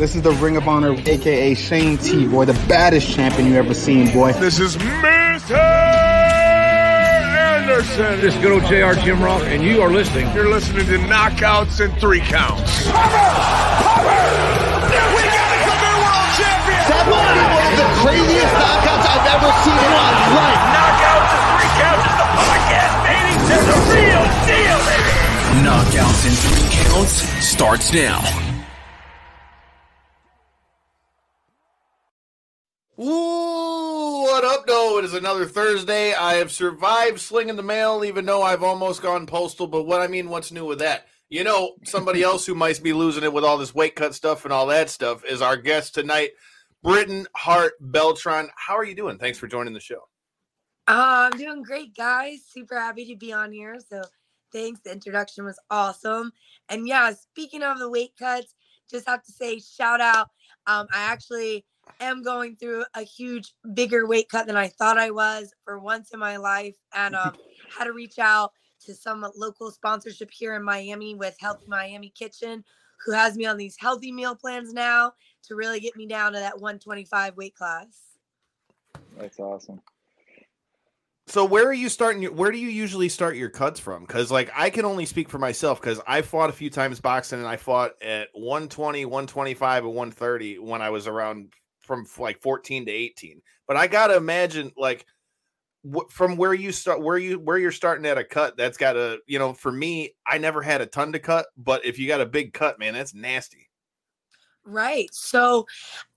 This is the Ring of Honor, aka Shane T, boy, the baddest champion you ever seen, boy. This is Mr. Anderson. This is good old JR Jim Ross, and you are listening. You're listening to Knockouts and Three Counts. Cover! Cover! We got a come world champion! That might be one of the craziest knockouts I've ever seen in my life. Knockouts and Three Counts is the podcast, baby! It's a real deal, baby! Knockouts and Three Counts starts now. It is another Thursday. I have survived slinging the mail, even though I've almost gone postal. But what I mean, what's new with that? You know, somebody else who might be losing it with all this weight cut stuff and all that stuff is our guest tonight, Britain Hart Beltran. How are you doing? Thanks for joining the show. Uh, I'm doing great, guys. Super happy to be on here. So thanks. The introduction was awesome. And yeah, speaking of the weight cuts, just have to say shout out. Um, I actually am going through a huge, bigger weight cut than I thought I was for once in my life, and um, had to reach out to some local sponsorship here in Miami with Healthy Miami Kitchen, who has me on these healthy meal plans now to really get me down to that 125 weight class. That's awesome. So where are you starting? Your, where do you usually start your cuts from? Because like I can only speak for myself because I fought a few times boxing and I fought at 120, 125, and 130 when I was around from like 14 to 18. But I gotta imagine like from where you start where you where you're starting at a cut that's got a you know for me i never had a ton to cut but if you got a big cut man that's nasty right so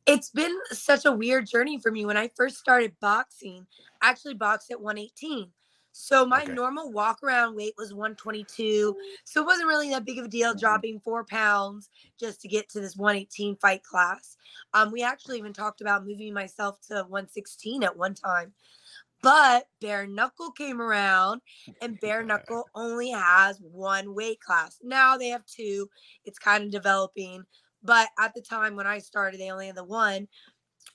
it's been such a weird journey for me when i first started boxing I actually boxed at 118 so my okay. normal walk around weight was 122 so it wasn't really that big of a deal mm-hmm. dropping four pounds just to get to this 118 fight class um, we actually even talked about moving myself to 116 at one time but bare knuckle came around, and bare knuckle only has one weight class. Now they have two. It's kind of developing. But at the time when I started, they only had the one,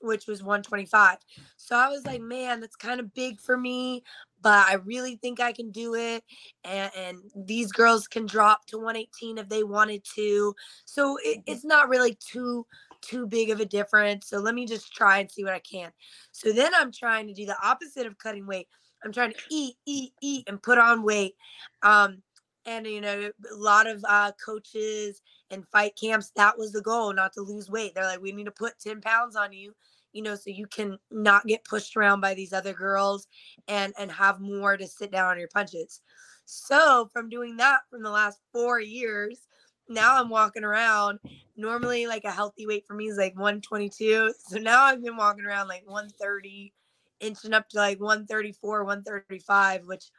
which was 125. So I was like, man, that's kind of big for me, but I really think I can do it. And, and these girls can drop to 118 if they wanted to. So it, it's not really too too big of a difference. So let me just try and see what I can. So then I'm trying to do the opposite of cutting weight. I'm trying to eat, eat, eat, and put on weight. Um, and you know, a lot of uh, coaches and fight camps, that was the goal, not to lose weight. They're like, we need to put 10 pounds on you, you know, so you can not get pushed around by these other girls and and have more to sit down on your punches. So from doing that from the last four years, now I'm walking around. Normally, like a healthy weight for me is like 122. So now I've been walking around like 130, inching up to like 134, 135, which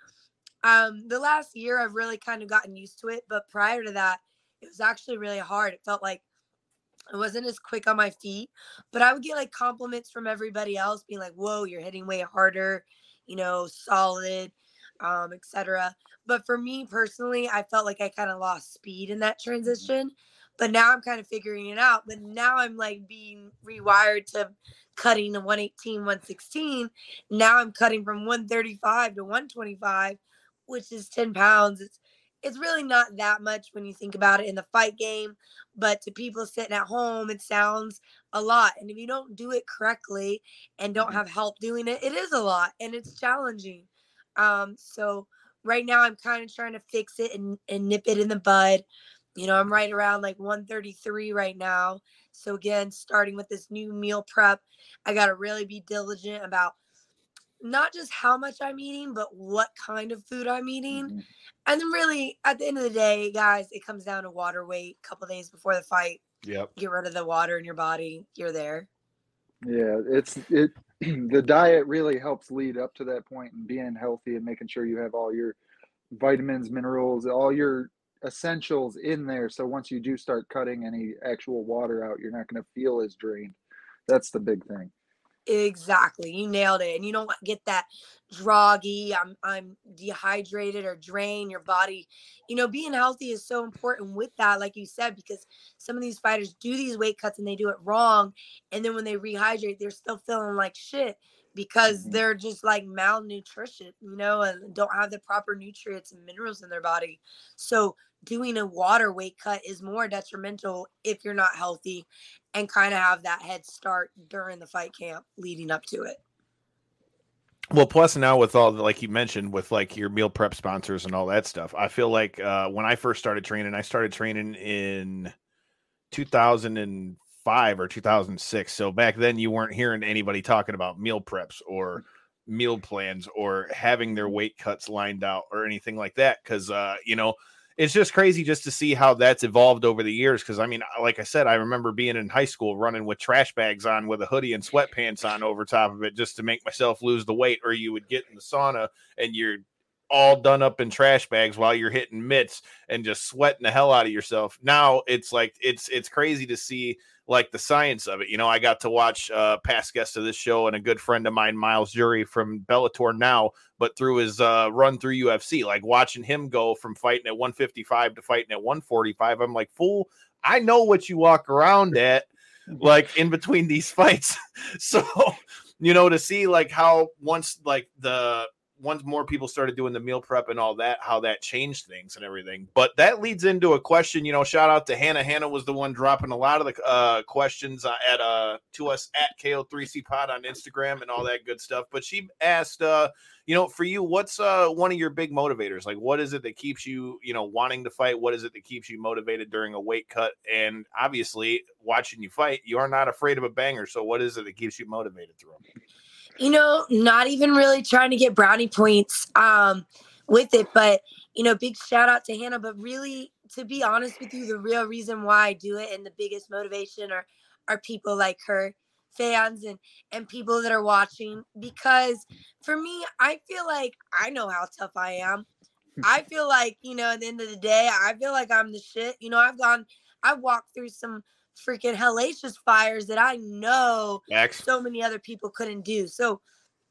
um the last year I've really kind of gotten used to it. But prior to that, it was actually really hard. It felt like I wasn't as quick on my feet, but I would get like compliments from everybody else being like, whoa, you're hitting way harder, you know, solid, um, etc. But for me personally, I felt like I kind of lost speed in that mm-hmm. transition. But now I'm kind of figuring it out. But now I'm like being rewired to cutting the 118, 116. Now I'm cutting from 135 to 125, which is 10 pounds. It's it's really not that much when you think about it in the fight game, but to people sitting at home, it sounds a lot. And if you don't do it correctly and don't mm-hmm. have help doing it, it is a lot and it's challenging. Um, so right now I'm kind of trying to fix it and, and nip it in the bud. You know, I'm right around like 133 right now. So again, starting with this new meal prep, I got to really be diligent about not just how much I'm eating, but what kind of food I'm eating. Mm-hmm. And then really at the end of the day, guys, it comes down to water weight a couple days before the fight. Yep. Get rid of the water in your body. You're there. Yeah, it's it the diet really helps lead up to that point and being healthy and making sure you have all your vitamins, minerals, all your essentials in there. So once you do start cutting any actual water out, you're not going to feel as drained. That's the big thing. Exactly. You nailed it. And you don't get that droggy, I'm I'm dehydrated or drained your body. You know, being healthy is so important with that, like you said, because some of these fighters do these weight cuts and they do it wrong. And then when they rehydrate, they're still feeling like shit because Mhm. they're just like malnutrition, you know, and don't have the proper nutrients and minerals in their body. So doing a water weight cut is more detrimental if you're not healthy and kind of have that head start during the fight camp leading up to it. Well, plus now with all the, like you mentioned with like your meal prep sponsors and all that stuff, I feel like uh, when I first started training, I started training in 2005 or 2006. So back then you weren't hearing anybody talking about meal preps or meal plans or having their weight cuts lined out or anything like that. Cause, uh, you know, it's just crazy just to see how that's evolved over the years. Cause I mean, like I said, I remember being in high school running with trash bags on with a hoodie and sweatpants on over top of it just to make myself lose the weight. Or you would get in the sauna and you're all done up in trash bags while you're hitting mitts and just sweating the hell out of yourself. Now it's like it's it's crazy to see like the science of it. You know, I got to watch uh past guest of this show and a good friend of mine, Myles Jury from Bellator now, but through his uh run through UFC, like watching him go from fighting at 155 to fighting at 145. I'm like, fool, I know what you walk around at like in between these fights. so, you know, to see like how once like the once more people started doing the meal prep and all that, how that changed things and everything. But that leads into a question. You know, shout out to Hannah. Hannah was the one dropping a lot of the uh, questions uh, at uh to us at KO3C Pod on Instagram and all that good stuff. But she asked, uh, you know, for you, what's uh one of your big motivators? Like, what is it that keeps you, you know, wanting to fight? What is it that keeps you motivated during a weight cut? And obviously, watching you fight, you are not afraid of a banger. So, what is it that keeps you motivated through them? You know, not even really trying to get brownie points um, with it. But, you know, big shout out to Hannah. But really, to be honest with you, the real reason why I do it and the biggest motivation are, are people like her fans and and people that are watching because for me i feel like i know how tough i am i feel like you know at the end of the day i feel like i'm the shit you know i've gone i've walked through some freaking hellacious fires that I know X. so many other people couldn't do. So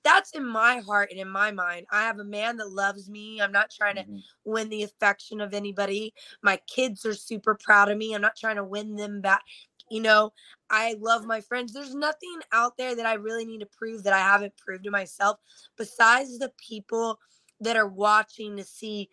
that's in my heart and in my mind. I have a man that loves me. I'm not trying to Mhm. win the affection of anybody. My kids are super proud of me. I'm not trying to win them back. You know, I love my friends. There's nothing out there that I really need to prove that I haven't proved to myself besides the people that are watching to see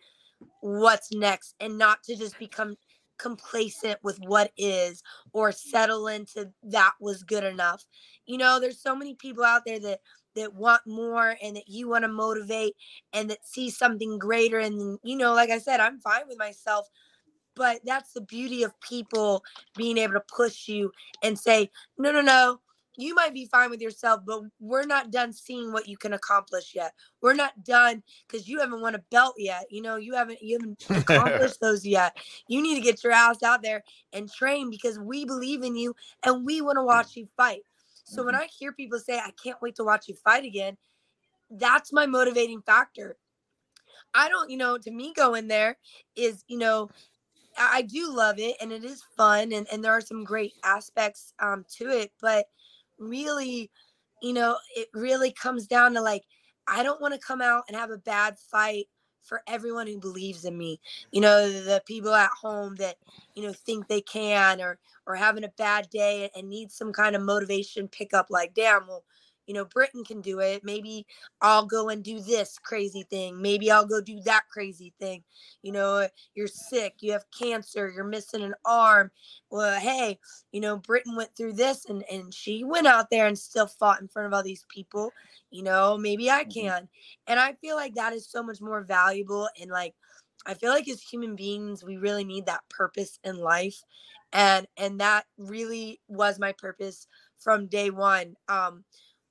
what's next and not to just become complacent with what is or settle into that was good enough. You know, there's so many people out there that that want more and that you want to motivate and that see something greater and you know, like I said, I'm fine with myself, but that's the beauty of people being able to push you and say, "No, no, no, you might be fine with yourself, but we're not done seeing what you can accomplish yet. We're not done because you haven't won a belt yet. You know, you haven't you haven't accomplished those yet. You need to get your ass out there and train because we believe in you and we want to watch you fight. So when I hear people say, I can't wait to watch you fight again, that's my motivating factor. I don't, you know, to me going there is, you know, I I do love it and it is fun and, and there are some great aspects um to it, but really, you know, it really comes down to like, I don't want to come out and have a bad fight for everyone who believes in me. You know, the people at home that, you know, think they can or or having a bad day and need some kind of motivation pickup like, damn, well, you know, Britain can do it. Maybe I'll go and do this crazy thing. Maybe I'll go do that crazy thing. You know, you're sick, you have cancer, you're missing an arm. Well, hey, you know, Britain went through this and and she went out there and still fought in front of all these people. You know, maybe I can. And I feel like that is so much more valuable and like I feel like as human beings we really need that purpose in life. And and that really was my purpose from day 1. Um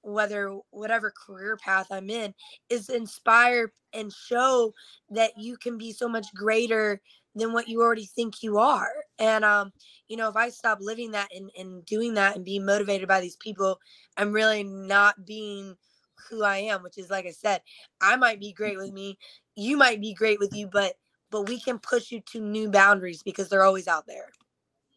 whether whatever career path I'm in is inspire and show that you can be so much greater than what you already think you are. And um, you know, if I stop living that and, and doing that and being motivated by these people, I'm really not being who I am, which is like I said, I might be great with me, you might be great with you, but but we can push you to new boundaries because they're always out there.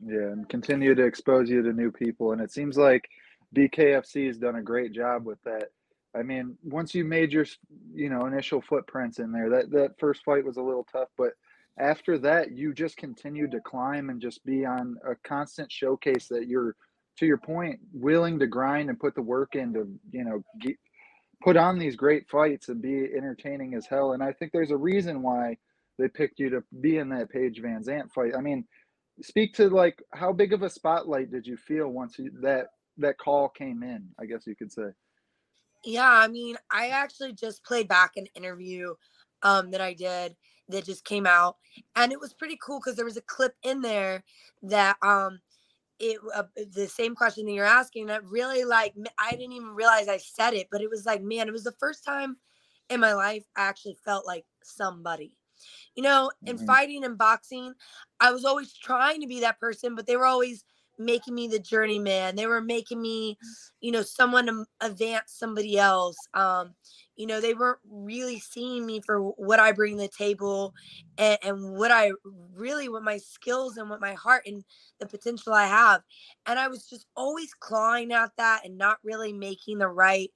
Yeah, and continue to expose you to new people. And it seems like BKFC has done a great job with that. I mean, once you made your, you know, initial footprints in there, that that first fight was a little tough, but after that, you just continued to climb and just be on a constant showcase that you're, to your point, willing to grind and put the work in to, you know, get, put on these great fights and be entertaining as hell. And I think there's a reason why they picked you to be in that Paige VanZant fight. I mean, speak to like how big of a spotlight did you feel once you, that that call came in? I guess you could say. Yeah, I mean, I actually just played back an interview um, that I did that just came out, and it was pretty cool because there was a clip in there that um, it uh, the same question that you're asking that really like I didn't even realize I said it, but it was like, man, it was the first time in my life I actually felt like somebody. You know, in mm-hmm. fighting and boxing, I was always trying to be that person, but they were always making me the journeyman. They were making me, you know, someone to advance somebody else. Um, you know, they weren't really seeing me for what I bring to the table and, and what I really, what my skills and what my heart and the potential I have. And I was just always clawing at that and not really making the right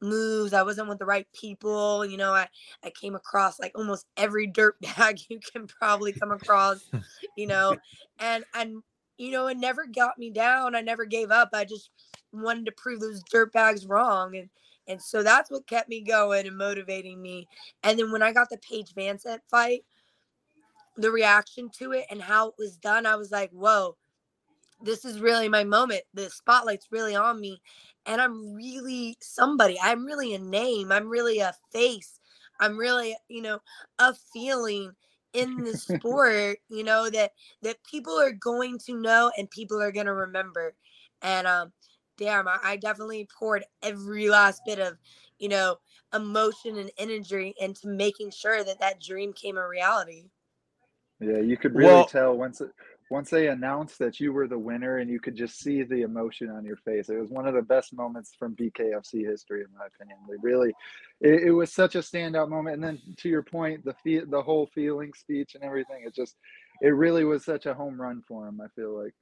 moves. I wasn't with the right people. You know, I, I came across like almost every dirt bag you can probably come across, you know, and, and you know, it never got me down. I never gave up. I just wanted to prove those dirt bags wrong. And and so that's what kept me going and motivating me. And then when I got the Paige VanZant fight, the reaction to it and how it was done, I was like, whoa, this is really my moment. The spotlight's really on me. And I'm really somebody. I'm really a name. I'm really a face. I'm really, you know, a feeling in the sport, you know, that that people are going to know and people are going to remember. And um damn, I, I definitely poured every last bit of, you know, emotion and energy into making sure that that dream came a reality. Yeah, you could really well, tell once it, once they announced that you were the winner and you could just see the emotion on your face. It was one of the best moments from BKFC history, in my opinion. They really, it, it was such a standout moment. And then to your point, the fe- the whole feeling speech and everything, it just, it really was such a home run for him. I feel like.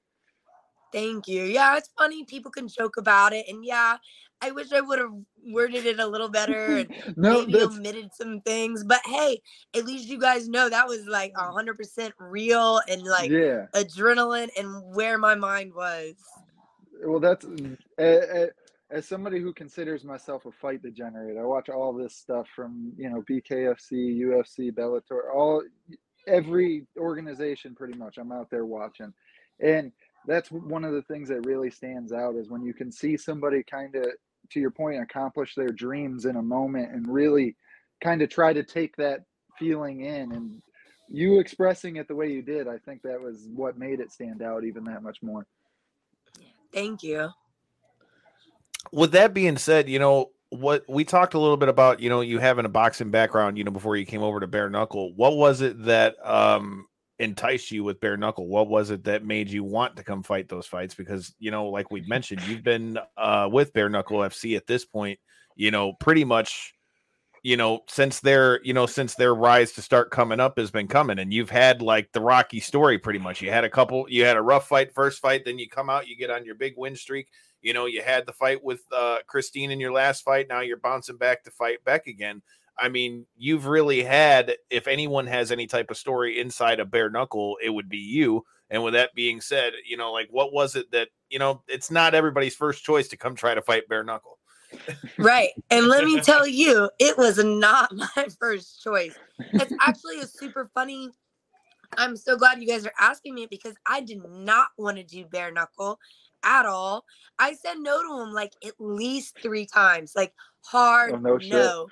Thank you. Yeah, it's funny. People can joke about it. And yeah, I wish I would have worded it a little better and no, maybe that's... omitted some things. But hey, at least you guys know that was like hundred percent real and like yeah. adrenaline and where my mind was. Well, that's uh, as somebody who considers myself a fight degenerate. I watch all this stuff from you know BKFC, UFC, Bellator, all every organization pretty much. I'm out there watching, and that's one of the things that really stands out is when you can see somebody kind of to your point accomplish their dreams in a moment and really kind of try to take that feeling in and you expressing it the way you did i think that was what made it stand out even that much more. Thank you. With that being said you know what we talked a little bit about you know you having a boxing background you know before you came over to bare knuckle. What was it that um enticed you with bare knuckle? What was it that made you want to come fight those fights? Because you know, like we've mentioned, you've been uh, with bare knuckle FC at this point. You know, pretty much. You know, since their you know since their rise to start coming up has been coming, and you've had like the Rocky story pretty much. You had a couple, you had a rough fight first fight, then you come out, you get on your big win streak. You know, you had the fight with uh, Christine in your last fight. Now you're bouncing back to fight Bec again. I mean, you've really had, if anyone has any type of story inside a bare knuckle, it would be you. And with that being said, you know, like what was it that, you know, it's not everybody's first choice to come try to fight bare knuckle. right. And let me tell you, it was not my first choice. It's actually a super funny. I'm so glad you guys are asking me because I did not want to do bare knuckle at all. I said no to him like at least three times, like hard oh, no. no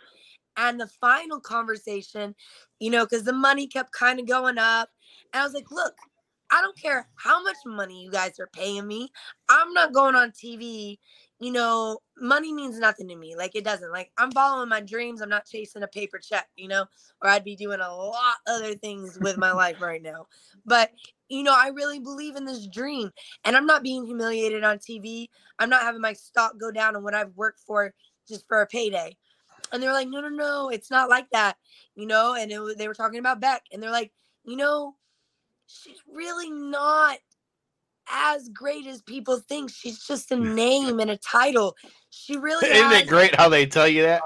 and the final conversation, you know, because the money kept kind of going up. And I was like, look, I don't care how much money you guys are paying me. I'm not going on TV. You know, money means nothing to me. Like it doesn't. Like I'm following my dreams. I'm not chasing a paper check, you know, or I'd be doing a lot other things with my life right now. But you know, I really believe in this dream. And I'm not being humiliated on TV. I'm not having my stock go down on what I've worked for just for a payday. And they're like, no, no, no, it's not like that, you know. And it, they were talking about Bec, and they're like, you know, she's really not as great as people think. She's just a name and a title. She really isn't has... it great how they tell you that?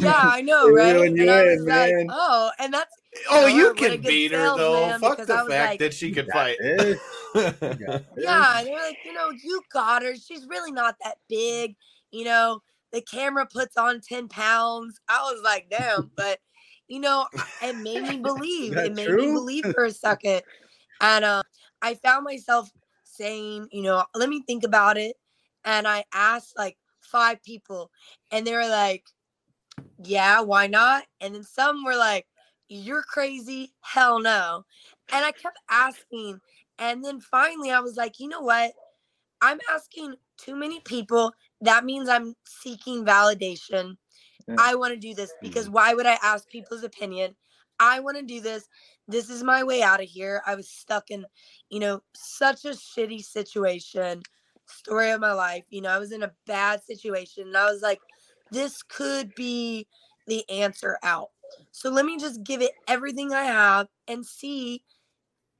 yeah, I know, right? And I was in, like, oh, and that's oh, oh you, know, can beat her though. Fuck the fact like, that she could fight. yeah, and they're like, you know, you got her. She's really not that big, you know the camera puts on 10 pounds. I was like, damn, but you know, it made me believe. It made true? me believe for a second. And uh, I found myself saying, you know, let me think about it. And I asked like five people, and they were like, yeah, why not? And then some were like, you're crazy. Hell no. And I kept asking. And then finally, I was like, you know what? I'm asking too many people. That means I'm seeking validation. Yeah. I want to do this because mm-hmm. why would I ask people's opinion? I want to do this. This is my way out of here. I was stuck in, you know, such a shitty situation. Story of my life. You know, I was in a bad situation and I was like, this could be the answer out. So let me just give it everything I have and see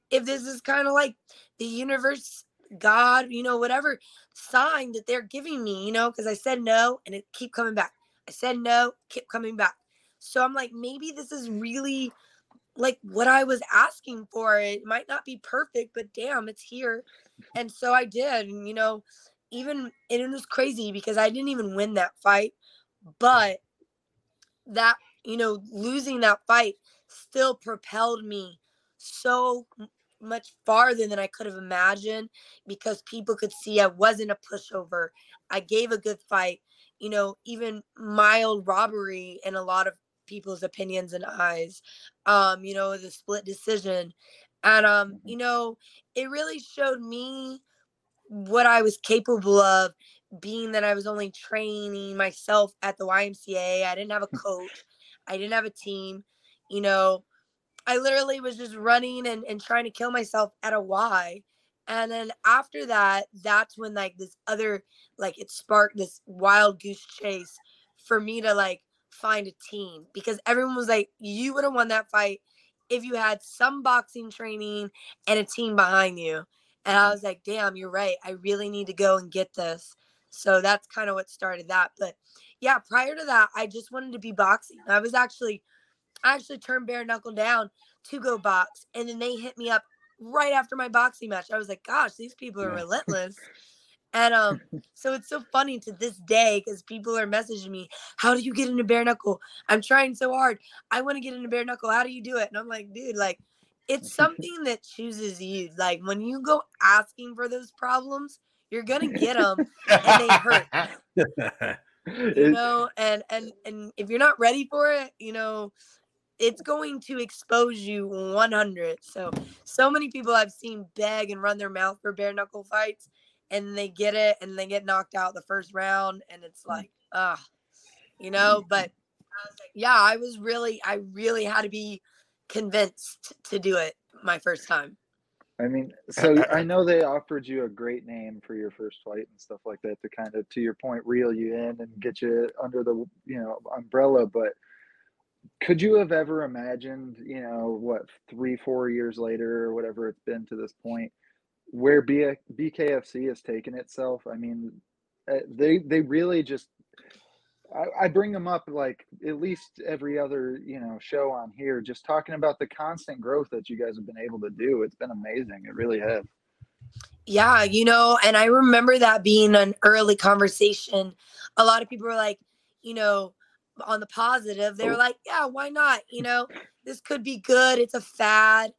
if this is kind of like the universe, God, you know, whatever sign that they're giving me, you know, because I said no and it keep coming back. I said no, kept coming back. So I'm like, maybe this is really like what I was asking for. It might not be perfect, but damn, it's here. And so I did. And, you know, even, it was crazy because I didn't even win that fight, but that, you know, losing that fight still propelled me so much farther than I could have imagined because people could see I wasn't a pushover. I gave a good fight, you know, even mild robbery in a lot of people's opinions and eyes. Um, you know, the split decision. And um, mm-hmm. you know, it really showed me what I was capable of being that I was only training myself at the YMCA. I didn't have a coach. I didn't have a team. You know, I literally was just running and, and trying to kill myself at a Y. And then after that, that's when like this other like it sparked this wild goose chase for me to like find a team because everyone was like, you would have won that fight if you had some boxing training and a team behind you. And I mm. was like, damn, you're right. I really need to go and get this. So that's kind of what started that. But yeah, prior to that, I just wanted to be boxing. I was actually I actually turned bare knuckle down to go box, and then they hit me up right after my boxing match. I was like, "Gosh, these people are relentless." And um, so it's so funny to this day because people are messaging me, "How do you get into bare knuckle? I'm trying so hard. I want to get into bare knuckle. How do you do it?" And I'm like, "Dude, like, it's something that chooses you. Like when you go asking for those problems, you're gonna get them, and they hurt." you know, and and and if you're not ready for it, you know, it's going to expose you 100. So, so many people I've seen beg and run their mouth for bare knuckle fights, and they get it and they get knocked out the first round, and it's mm. like, ah, you know. But yeah, I was really, I really had to be convinced to do it my first time. I mean, so I know they offered you a great name for your first fight and stuff like that to kind of, to your point, reel you in and get you under the you know umbrella, but could you have ever imagined, you know, what three, four years later or whatever it's been to this point, where B- BKFC has taken itself? I mean, eh, they they really just. I, I bring them up like at least every other you know show on here, just talking about the constant growth that you guys have been able to do. It's been amazing. It really has. Yeah, you know, and I remember that being an early conversation. A lot of people were like, you know, on the positive, they were oh. like, yeah, why not? You know, this could be good. It's a fad.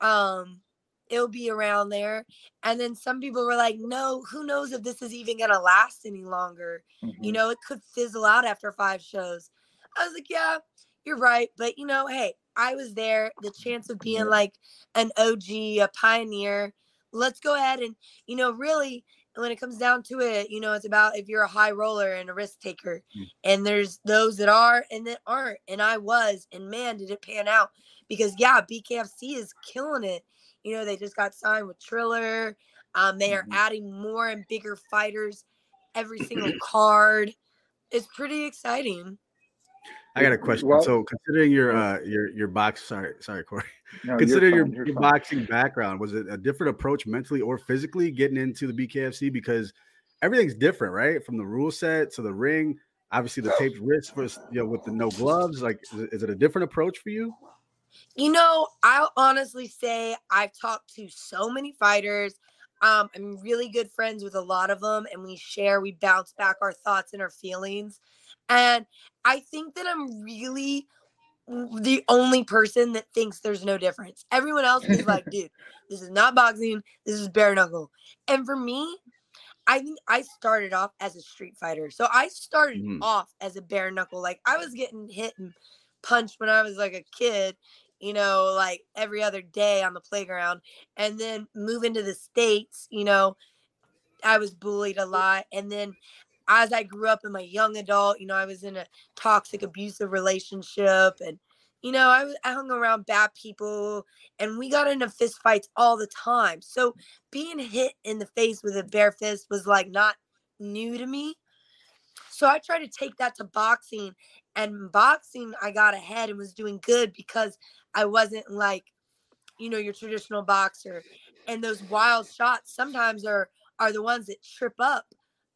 Um, it'll be around there. And then some people were like, no, who knows if this is even gonna last any longer? Mm-hmm. You know, it could fizzle out after five shows. I was like, yeah, you're right. But you know, hey, I was there. The chance of being like an OG, a pioneer. Let's go ahead and, you know, really and when it comes down to it, you know, it's about if you're a high roller and a risk taker. Mm. And there's those that are and that aren't. And I was. And man, did it pan out. Because yeah, BKFC is killing it. You know, they just got signed with Triller. Um, they are mm-hmm. adding more and bigger fighters every single card. It's pretty exciting. I got a question. Well, so considering your uh your your box sorry, sorry, Corey. No, considering your, your boxing background, was it a different approach mentally or physically getting into the BKFC? Because everything's different, right? From the rule set to the ring. Obviously, the taped wrist was you know with the no gloves. Like, is it, is it a different approach for you? You know, I'll honestly say I've talked to so many fighters. Um, I'm really good friends with a lot of them, and we share, we bounce back our thoughts and our feelings. And I think that I'm really the only person that thinks there's no difference. Everyone else is like, dude, this is not boxing, this is bare knuckle. And for me, I think I started off as a street fighter. So I started mm. off as a bare knuckle. Like I was getting hit and punched when I was like a kid, you know, like every other day on the playground. And then moving to the States, you know, I was bullied a lot. And then as I grew up in my young adult, you know, I was in a toxic, abusive relationship and you know, I, I hung around bad people and we got into fist fights all the time. So being hit in the face with a bare fist was like not new to me. So I tried to take that to boxing and boxing I got ahead and was doing good because I wasn't like, you know, your traditional boxer. And those wild shots sometimes are are the ones that trip up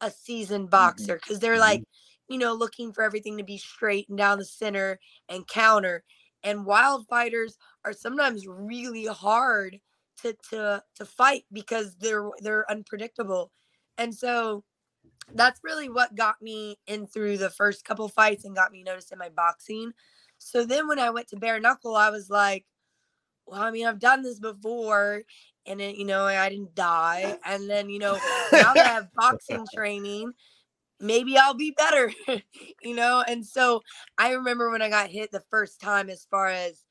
a seasoned mm-hmm. boxer because they're like, mm-hmm. you know, looking for everything to be straight and down the center and counter. And wild fighters are sometimes really hard to to to fight because they're they're unpredictable. And so that's really what got me in through the first couple fights and got me noticed in my boxing. So then when I went to bare knuckle, I was like, well, I mean, I've done this before and then you know I didn't die, and then you know now that I have boxing training, maybe I'll be better, you know. And so I remember when I got hit the first time, as far as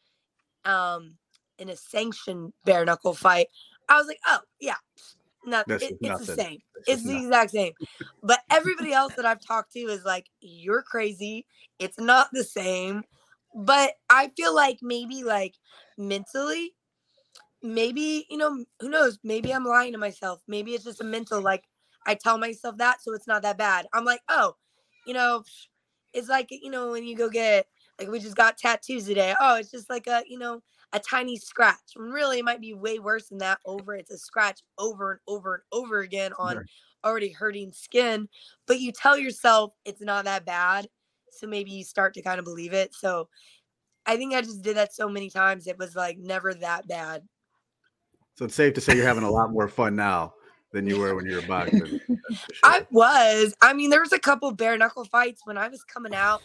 um in a sanctioned bare knuckle fight, I was like, oh yeah, not, it, it's nothing. the same. it's the exact same. But everybody else that I've talked to is like, you're crazy. It's not the same. But I feel like maybe like mentally maybe you know who knows maybe i'm lying to myself maybe it's just a mental like i tell myself that so it's not that bad. I'm like oh you know it's like you know when you go get like we just got tattoos today oh it's just like a you know a tiny scratch. Really it might be way worse than that over it's a scratch over and over and over again on right. already hurting skin but you tell yourself it's not that bad so maybe you start to kind of believe it so i think i just did that so many times it was like never that bad so it's safe to say you're having a lot more fun now than you were when you were boxing. Sure. I was. I mean, there was a couple bare knuckle fights when I was coming out.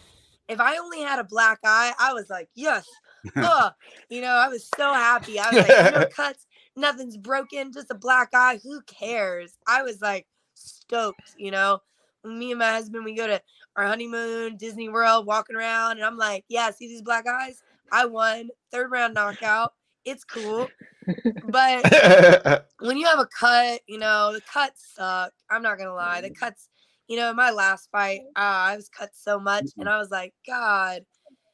If I only had a black eye, I was like, yes. Ugh. you know, I was so happy. I was like, no cuts, nothing's broken, just a black eye. Who cares? I was like stoked, you know. Me and my husband, we go to our honeymoon, Disney World, walking around, and I'm like, yeah, see these black eyes? I won. Third round knockout. It's cool. But when you have a cut, you know, the cuts suck. I'm not gonna lie. The cuts, you know, in my last fight, uh, I was cut so much and I was like, God,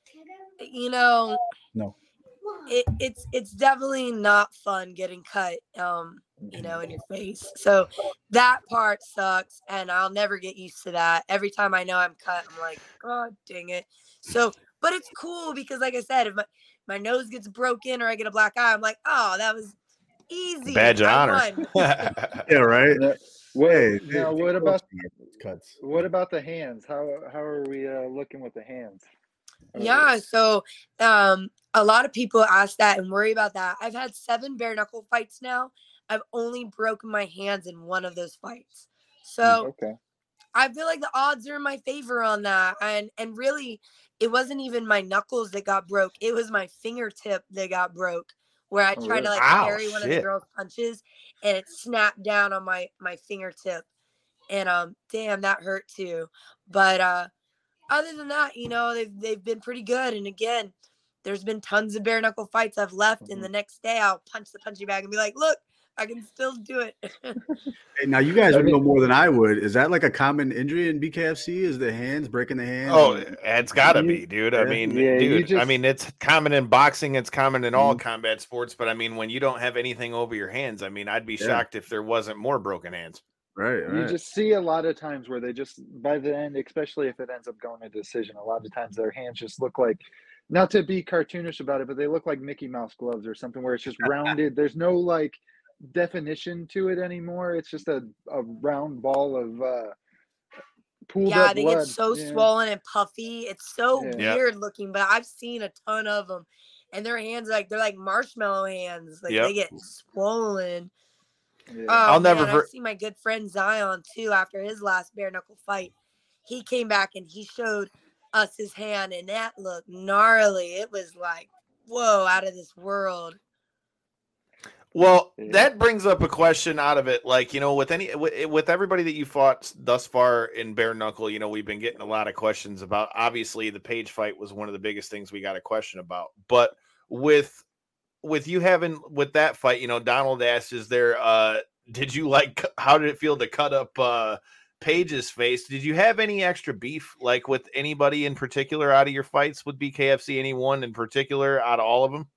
you know, no. It, it's it's definitely not fun getting cut um you know in your face so that part sucks and i'll never get used to that every time i know i'm cut i'm like god dang it so but it's cool because like i said if my my nose gets broken or I get a black eye, I'm like, oh, that was easy. Badge of honor. yeah, right. Wait, now what about cuts? What about the hands? How how are we uh, looking with the hands? Yeah, so um, a lot of people ask that and worry about that. I've had seven bare knuckle fights now. I've only broken my hands in one of those fights. So okay. I feel like the odds are in my favor on that. And and really it wasn't even my knuckles that got broke. It was my fingertip that got broke where I oh, tried to like Ow, parry one of the girl's punches and it snapped down on my my fingertip. And um damn that hurt too. But uh other than that, you know, they've they've been pretty good. And again, there's been tons of bare knuckle fights I've left, mm-hmm. and the next day I'll punch the punching bag and be like, look, I can still do it. hey, now you guys would know more than I would. Is that like a common injury in BKFC? Is the hands breaking the hands? Oh, it's got to be, dude. I mean, yeah, dude. Just... I mean, it's common in boxing. It's common in all mm-hmm. combat sports. But I mean, when you don't have anything over your hands, I mean, I'd be yeah. shocked if there wasn't more broken hands. Right, right. You just see a lot of times where they just by the end, especially if it ends up going to decision, a lot of times their hands just look like not to be cartoonish about it, but they look like Mickey Mouse gloves or something where it's just rounded. There's no like definition to it anymore. It's just a, a round ball of uh pooled yeah, they blood. get so yeah. swollen and puffy. It's so yeah. weird looking, but I've seen a ton of them, and their hands like they're like marshmallow hands. Like yep. they get swollen. Yeah. Oh, I'll never. Ver- I see my good friend Zion too. After his last bare knuckle fight, he came back and he showed us his hand, and that looked gnarly. It was like, whoa, out of this world. Well, that brings up a question out of it. Like, you know, with any with, with, everybody that you fought thus far in bare knuckle, you know, we've been getting a lot of questions about. Obviously, the Paige fight was one of the biggest things we got a question about. But with with you having with that fight, you know, Donald asked, "Is there? uh Did you like? How did it feel to cut up uh Paige's face? Did you have any extra beef, like with anybody in particular out of your fights with BKFC? Anyone in particular out of all of them?"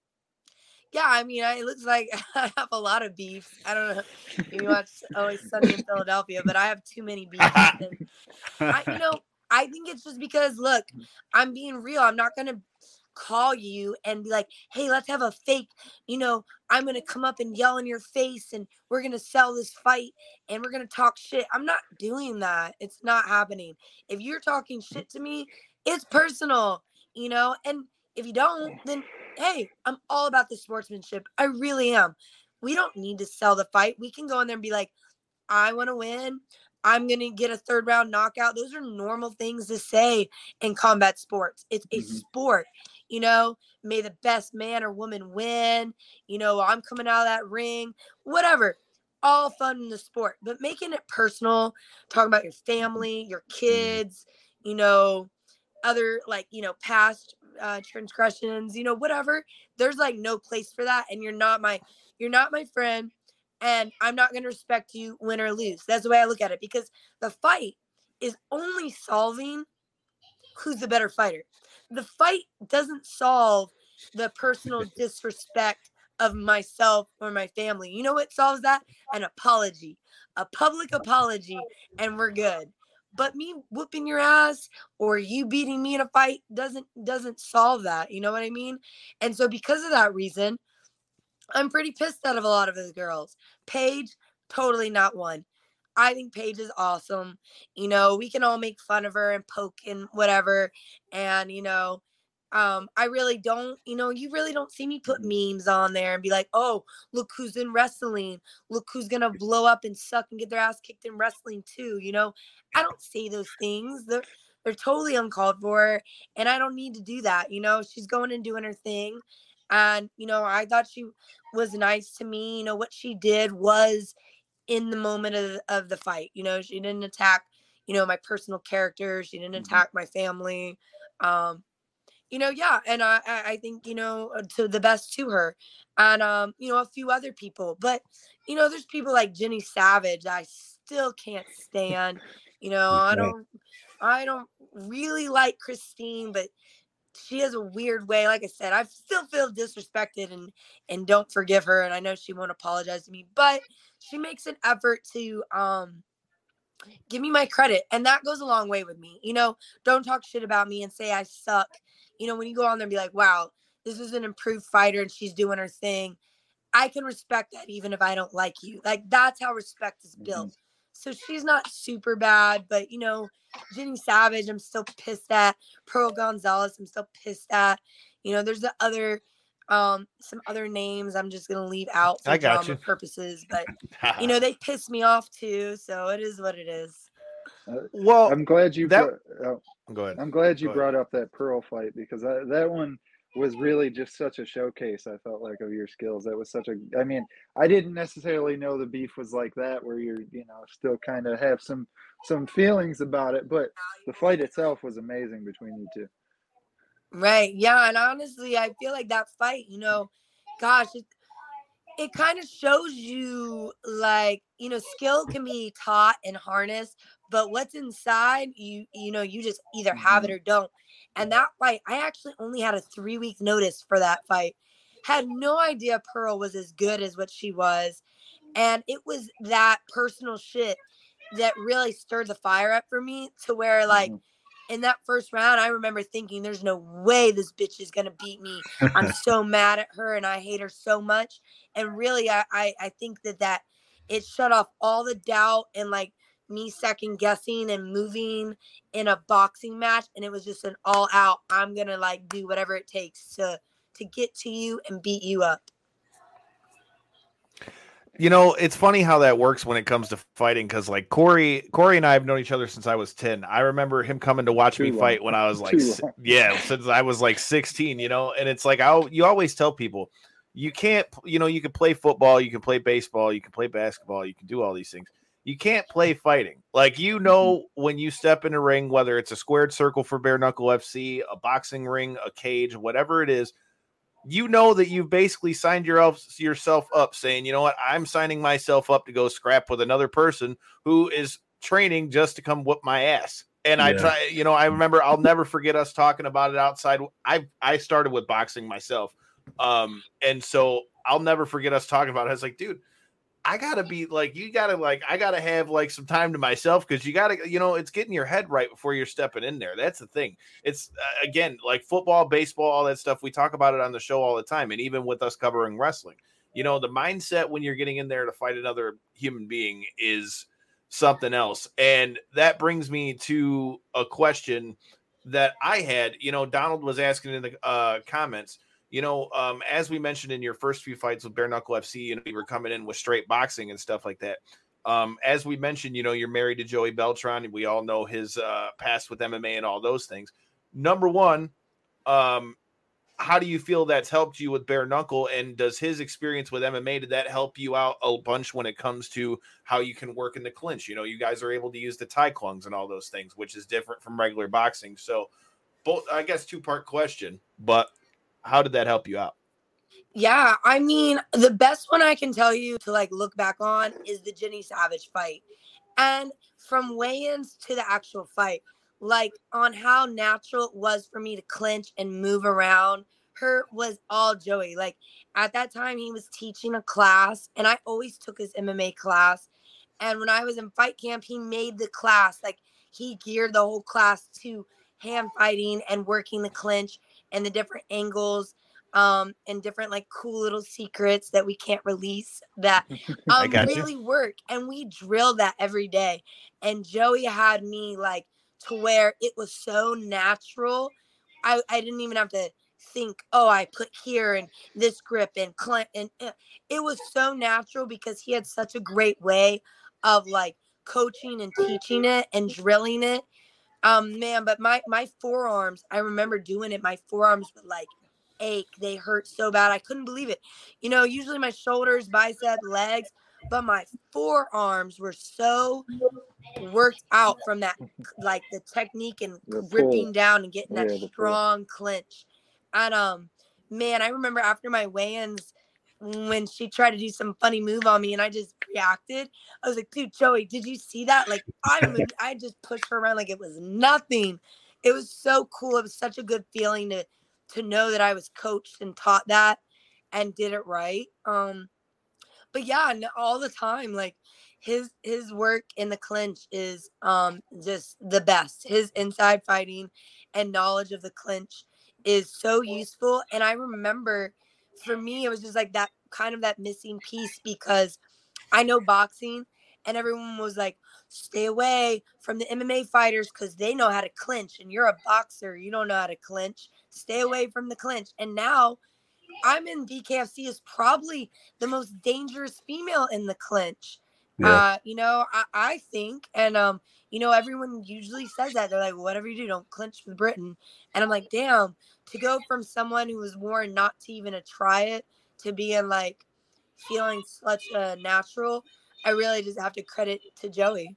Yeah, I mean, I, it looks like I have a lot of beef. I don't know if you watch Always Sunny in Philadelphia, but I have too many beefs. And I, you know, I think it's just because, look, I'm being real. I'm not gonna call you and be like, hey, let's have a fake, you know, I'm gonna come up and yell in your face and we're gonna sell this fight and we're gonna talk shit. I'm not doing that. It's not happening. If you're talking shit to me, it's personal, you know, and if you don't, then hey, I'm all about the sportsmanship. I really am. We don't need to sell the fight. We can go in there and be like, I want to win. I'm going to get a third round knockout. Those are normal things to say in combat sports. It's a mm-hmm. sport. You know, may the best man or woman win. You know, I'm coming out of that ring, whatever. All fun in the sport, but making it personal, talking about your family, your mm-hmm. kids, you know, other like, you know, past uh, transgressions, you know, whatever. There's like no place for that, and you're not my you're not my friend, and I'm not gonna respect you, win or lose. That's the way I look at it because the fight is only solving who's the better fighter. The fight doesn't solve the personal disrespect of myself or my family. You know what solves that? An apology, a public apology, and we're good but me whooping your ass or you beating me in a fight doesn't doesn't solve that you know what i mean? And so because of that reason i'm pretty pissed out of a lot of the girls. Paige totally not one. I think paige is awesome. You know we can all make fun of her and poke and whatever and you know um, I really don't, you know, you really don't see me put memes on there and be like, oh, look who's in wrestling. Look who's gonna blow up and suck and get their ass kicked in wrestling too. You know, I don't say those things. They're they're totally uncalled for, and I don't need to do that. You know, she's going and doing her thing, and you know, I thought she was nice to me. You know, what she did was in the moment of of the fight. You know, she didn't attack, you know, my personal character. She didn't mm-hmm. attack my family. Um, you know, yeah, and I I think you know uh, to the best to her, and um you know a few other people, but you know there's people like Jenny Savage I still can't stand. You know I don't I don't really like Christine, but she has a weird way. Like I said, I still feel disrespected and and don't forgive her, and I know she won't apologize to me, but she makes an effort to um give me my credit and that goes a long way with me you know don't talk shit about me and say i suck you know, when you go on there and be like, wow, this is an improved fighter and she's doing her thing, I can respect that even if I don't like you. Like that's how respect is built. Mm-hmm. So she's not super bad, but you know, Jenny Savage, I'm still pissed at. Pearl Gonzalez, I'm still pissed at. You know, there's the other um some other names I'm just gonna leave out for I got drama you. purposes, but you know, they piss me off too, so it is what it is. Uh, well, I'm glad you. That, brought, oh, go ahead. I'm glad you go brought ahead. up that Pearl fight because that, that one was really just such a showcase. I felt like of your skills. That was such a. I mean, I didn't necessarily know the beef was like that, where you're, you know, still kind of have some some feelings about it, but the fight itself was amazing between you two. Right. Yeah, and honestly, I feel like that fight. You know, gosh, it, it kind of shows you like you know skill can be taught and harnessed but what's inside you you know you just either have it mm-hmm. or don't and that fight i actually only had a three week notice for that fight had no idea pearl was as good as what she was and it was that personal shit that really stirred the fire up for me to where like mm-hmm. in that first round i remember thinking there's no way this bitch is gonna beat me i'm so mad at her and i hate her so much and really i i, I think that that it shut off all the doubt and like me second guessing and moving in a boxing match and it was just an all out i'm gonna like do whatever it takes to to get to you and beat you up You know, it's funny how that works when it comes to fighting because, like Corey, Corey and I have known each other since I was ten. I remember him coming to watch Too me long. fight when I was like, yeah, since I was like sixteen. You know, and it's like I, you always tell people, you can't, you know, you can play football, you can play baseball, you can play basketball, you can do all these things. You can't play fighting. Like you know, mm-hmm. when you step in a ring, whether it's a squared circle for bare knuckle FC, a boxing ring, a cage, whatever it is you know that you've basically signed yourself up saying, you know what, I'm signing myself up to go scrap with another person who is training just to come whip my ass. And yeah. I try, you know, I remember I'll never forget us talking about it outside. I I started with boxing myself. Um, and so I'll never forget us talking about it. I was like, dude, I gotta be like, you gotta like, I gotta have like some time to myself because you gotta, you know, it's getting your head right before you're stepping in there. That's the thing. It's uh, again like football, baseball, all that stuff. We talk about it on the show all the time, and even with us covering wrestling, you know, the mindset when you're getting in there to fight another human being is something else. And that brings me to a question that I had. You know, Donald was asking in the uh, comments you know, um, as we mentioned in your first few fights with Bare Knuckle FC, you know, you were coming in with straight boxing and stuff like that. Um, as we mentioned, you know, you're married to Joey Beltran. And we all know his uh, past with MMA and all those things. Number one, um, how do you feel that's helped you with bare knuckle? And does his experience with MMA did that help you out a bunch when it comes to how you can work in the clinch? You know, you guys are able to use the Tai Klungs and all those things, which is different from regular boxing. So, both I guess two part question, but how did that help you out? Yeah, I mean, the best one I can tell you to like look back on is the Jenny Savage fight. And from weigh-ins to the actual fight, like on how natural it was for me to clinch and move around. Her was all Joey. Like at that time, he was teaching a class, and I always took his MMA class. And when I was in fight camp, he made the class like he geared the whole class to hand fighting and working the clinch and the different angles um, and different like cool little secrets that we can't release that um, really you. work. And we drill that every day. And Joey had me like to where it was so natural. I, I didn't even have to think, oh, I put here and this grip and clench. And uh, it was so natural because he had such a great way of like coaching and teaching it and drilling it um, man, but my my forearms, I remember doing it. My forearms would like ache. They hurt so bad. I couldn't believe it. You know, usually my shoulders, bicep, legs, but my forearms were so worked out from that like the technique and gripping down and getting that yeah, strong clinch. And um man, I remember after my weigh-ins when she tried to do some funny move on me and I just reacted. I was like, dude, Joey, did you see that? Like I would, I just pushed her around like it was nothing. It was so cool. It was such a good feeling to to know that I was coached and taught that and did it right. Um but yeah, all the time, like his his work in the clinch is um just the best. His inside fighting and knowledge of the clinch is so useful. And I remember for me, it was just like that kind of that missing piece because I know boxing and everyone was like, stay away from the MMA fighters because they know how to clinch and you're a boxer. You don't know how to clinch. Stay away from the clinch. And now I'm in BKFC is probably the most dangerous female in the clinch. Yeah. Uh, you know, I, I think, and um, you know, everyone usually says that. They're like, whatever you do, don't clinch with Britain. And I'm like, damn, to go from someone who was warned not to even to try it to being like feeling such a natural, I really just have to credit to Joey.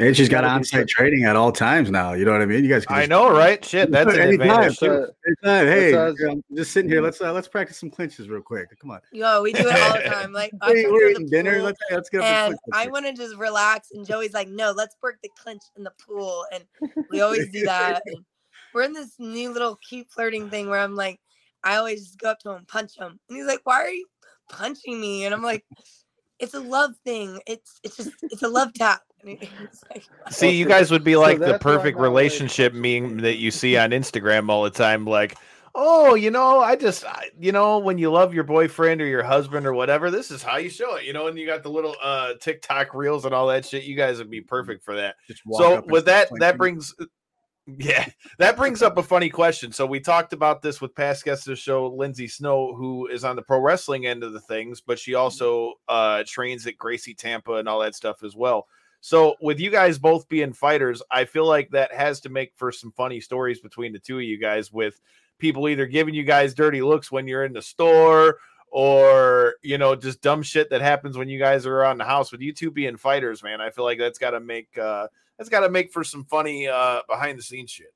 And she's got on-site training at all times now. You know what I mean? You guys. I know, right? Shit, that's an advantage. Uh, anytime. Hey, I'm just sitting here. Let's uh, let's practice some clinches real quick. Come on. Yo, we do it all the time. Like hey, we're eating dinner. Let's let's get up. And I want to just relax, and Joey's like, "No, let's work the clinch in the pool," and we always do that. And we're in this new little cute flirting thing where I'm like, I always just go up to him, punch him, and he's like, "Why are you punching me?" And I'm like, "It's a love thing. It's it's just it's a love tap." see, you guys would be like so the perfect relationship meme that you see on Instagram all the time. Like, oh, you know, I just, I, you know, when you love your boyfriend or your husband or whatever, this is how you show it, you know, and you got the little uh TikTok reels and all that shit. You guys would be perfect for that. So with that, that brings Yeah, that brings up a funny question. So we talked about this with past guests of the show, Lindsay Snow, who is on the pro wrestling end of the things, but she also uh, trains at Gracie Tampa and all that stuff as well. So with you guys both being fighters, I feel like that has to make for some funny stories between the two of you guys with people either giving you guys dirty looks when you're in the store or you know just dumb shit that happens when you guys are around the house with you two being fighters man i feel like that's got to make uh that's got to make for some funny uh behind the scenes shit.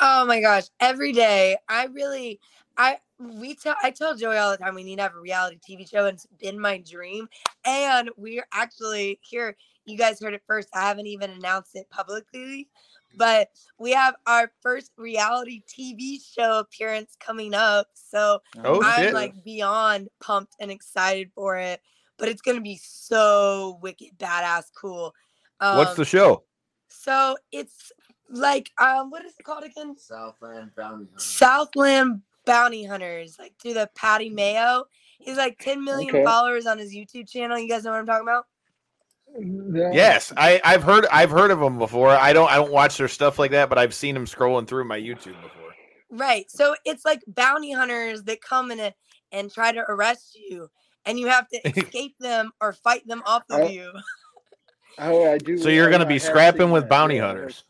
Oh my gosh, every day. I really I we tell I tell Joey all the time we need to have a reality TV show and it's been my dream. And we're actually here, you guys heard it first. I haven't even announced it publicly, but we have our first reality TV show appearance coming up. So oh, I'm shit. like beyond pumped and excited for it. But it's gonna be so wicked badass cool. Um, What's the show? So it's like um, what is it called again? Southland Bounty Hunters. Southland Bounty Hunters, like through the Patty Mayo. He's like 10 million okay. followers on his YouTube channel. You guys know what I'm talking about? Yes, I, I've heard I've heard of him before. I don't I don't watch their stuff like that, but I've seen them scrolling through my YouTube before. Right. So it's like bounty hunters that come in a, and try to arrest you, and you have to escape them or fight them off of you. Oh, I do. So you're going to be scrapping with bounty hunters.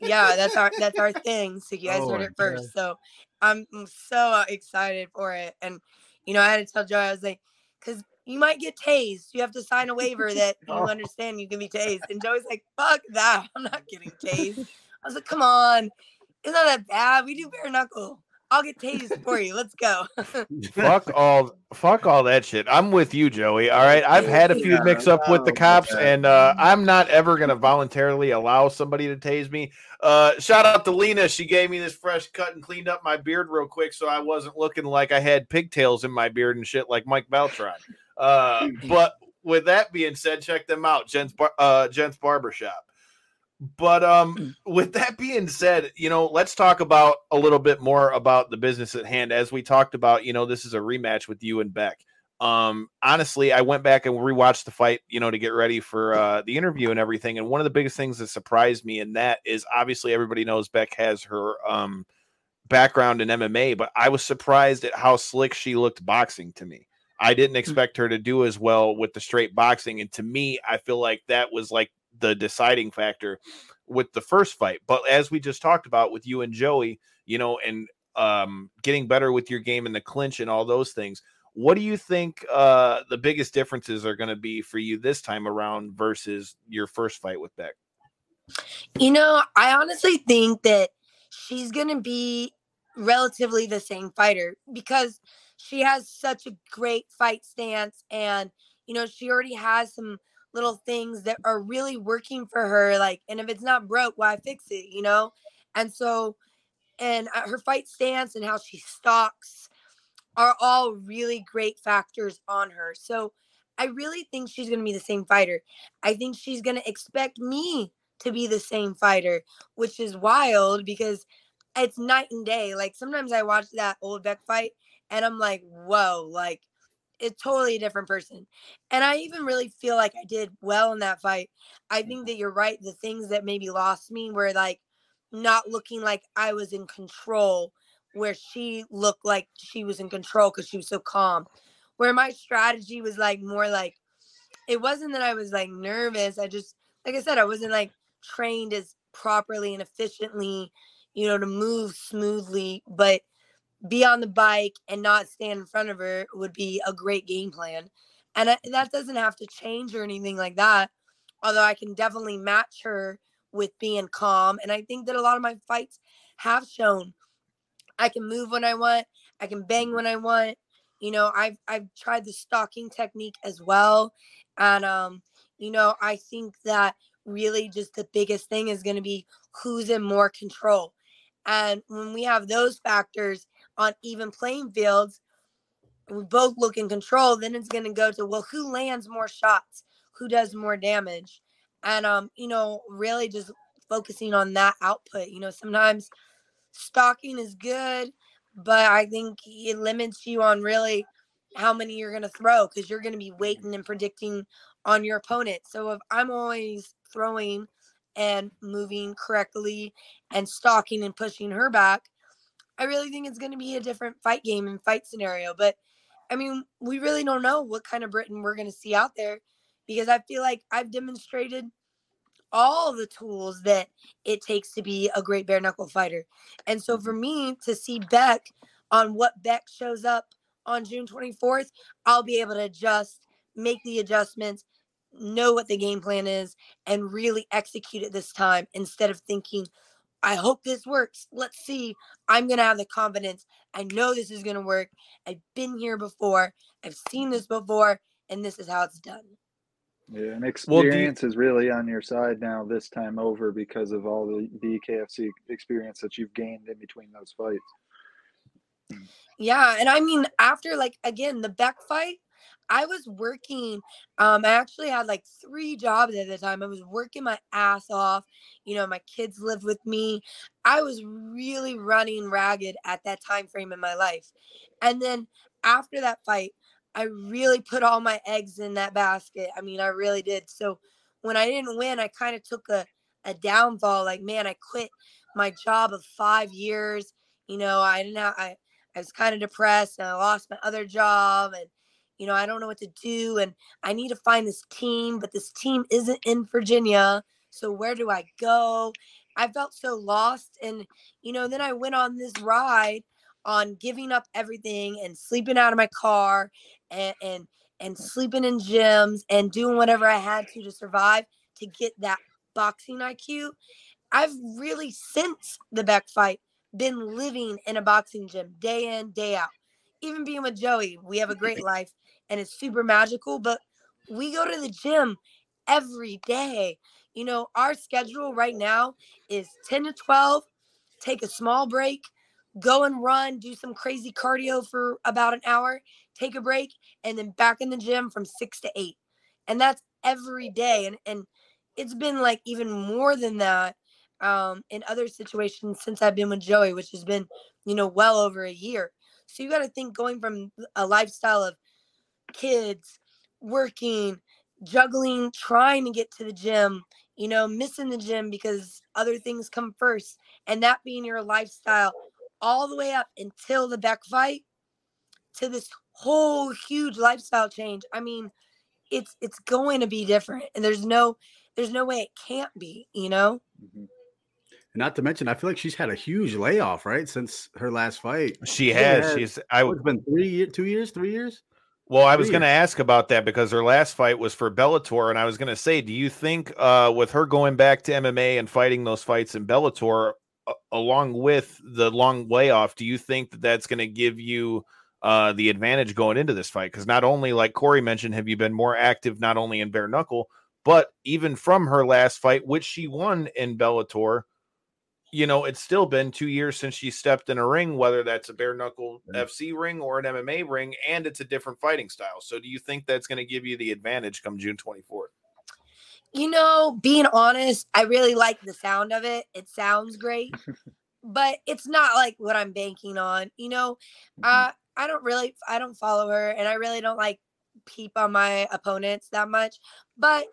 yeah, that's our that's our thing. So you guys oh heard it first. God. So I'm mm, so excited for it, and you know I had to tell Joey I was like, because you might get tased. You have to sign a waiver that you oh. understand you can be tased. And Joey's like, fuck that. I'm not getting tased. I was like, come on, it's not that bad. We do bare knuckle. I'll get tased for you. Let's go. fuck all fuck all that shit. I'm with you, Joey. All right. I've had a few yeah, mix up with the cops, and uh, I'm not ever gonna voluntarily allow somebody to tase me. Uh, shout out to Lena. She gave me this fresh cut and cleaned up my beard real quick so I wasn't looking like I had pigtails in my beard and shit like Mike Beltran. Uh, but with that being said, check them out, Gents Bar- uh Gents Barbershop. But um, mm. with that being said, you know, let's talk about a little bit more about the business at hand. As we talked about, you know, this is a rematch with you and Bec. Um, honestly, I went back and rewatched the fight, you know, to get ready for uh, the interview and everything. And one of the biggest things that surprised me in that is obviously everybody knows Bec has her um background in MMA, but I was surprised at how slick she looked boxing to me. I didn't mm. expect her to do as well with the straight boxing. And to me, I feel like that was like the deciding factor with the first fight. But as we just talked about with you and Joey, you know, and um, getting better with your game in the clinch and all those things. What do you think uh, the biggest differences are going to be for you this time around versus your first fight with Bec? You know, I honestly think that she's going to be relatively the same fighter because she has such a great fight stance and you know she already has some little things that are really working for her like and if it's not broke why fix it you know? And so and uh, her fight stance and how she stalks are all really great factors on her. So i really think she's going to be the same fighter. I think she's going to expect me to be the same fighter which is wild because it's night and day. Like sometimes i watch that old bec fight and i'm like whoa like a totally a different person. And I even really feel like I did well in that fight. I think mm-hmm. that you're right. The things that maybe lost me were like not looking like I was in control, where she looked like she was in control because she was so calm. Where my strategy was like more like it wasn't that I was like nervous. I just, like I said, I wasn't like trained as properly and efficiently, you know, to move smoothly. But be on the bike and not stand in front of her would be a great game plan. And that doesn't have to change or anything like that. Although I can definitely match her with being calm. And I think that a lot of my fights have shown I can move when I want, I can bang when I want. You know, I've I've tried the stalking technique as well. And um, you know, I think that really just the biggest thing is going to be who's in more control. And when we have those factors, on even playing fields, we both look in control, then it's going to go to, well, who lands more shots? Who does more damage? And, um, you know, really just focusing on that output. You know, sometimes stalking is good, but I think it limits you on really how many you're going to throw because you're going to be waiting and predicting on your opponent. So if I'm always throwing and moving correctly and stalking and pushing her back, I really think it's going to be a different fight game and fight scenario. But I mean, we really don't know what kind of Britain we're going to see out there because I feel like I've demonstrated all the tools that it takes to be a great bare knuckle fighter. And so for me to see Bec on what Bec shows up on June 24th, I'll be able to just make the adjustments, know what the game plan is, and really execute it this time instead of thinking, I hope this works. Let's see. I'm going to have the confidence. I know this is going to work. I've been here before. I've seen this before, and this is how it's done. Yeah, and experience well, you, is really on your side now this time over because of all the BKFC experience that you've gained in between those fights. Yeah, and I mean after like again the Bec fight, I was working. Um, I actually had like three jobs at the time. I was working my ass off. You know, my kids lived with me. I was really running ragged at that time frame in my life. And then after that fight, I really put all my eggs in that basket. I mean, I really did. So when I didn't win, I kind of took a, a downfall. Like, man, I quit my job of five years. You know, I didn't have, I, I was kind of depressed and I lost my other job and you know, I don't know what to do and I need to find this team, but this team isn't in Virginia. So where do I go? I felt so lost. And, you know, then I went on this ride on giving up everything and sleeping out of my car and, and, and sleeping in gyms and doing whatever I had to to survive to get that boxing IQ. I've really, since the Bec fight, been living in a boxing gym day in, day out. Even being with Joey, we have a great life and it's super magical, but we go to the gym every day. You know, our schedule right now is 10 to 12, take a small break, go and run, do some crazy cardio for about an hour, take a break, and then back in the gym from six to eight. And that's every day. And and it's been like even more than that um in other situations since I've been with Joey, which has been, you know, well over a year. So you got to think going from a lifestyle of kids, working, juggling, trying to get to the gym, you know, missing the gym because other things come first, and that being your lifestyle all the way up until the Bec fight to this whole huge lifestyle change. I mean, it's it's going to be different, and there's no there's no way it can't be, you know. Mm-hmm. Not to mention, I feel like she's had a huge layoff, right, since her last fight. She has. She's. I. It's been three, two years, three years. Well, I was going to ask about that because her last fight was for Bellator, and I was going to say, do you think uh, with her going back to MMA and fighting those fights in Bellator, uh, along with the long layoff, do you think that that's going to give you uh, the advantage going into this fight? Because not only, like Corey mentioned, have you been more active not only in bare knuckle, but even from her last fight, which she won in Bellator, you know, it's still been two years since she stepped in a ring, whether that's a bare knuckle mm-hmm. FC ring or an MMA ring, and it's a different fighting style. So, do you think that's going to give you the advantage come June 24th? You know, being honest, I really like the sound of it. It sounds great, but it's not like what I'm banking on. You know, mm-hmm. uh, I don't really, I don't follow her, and I really don't like peep on my opponents that much. But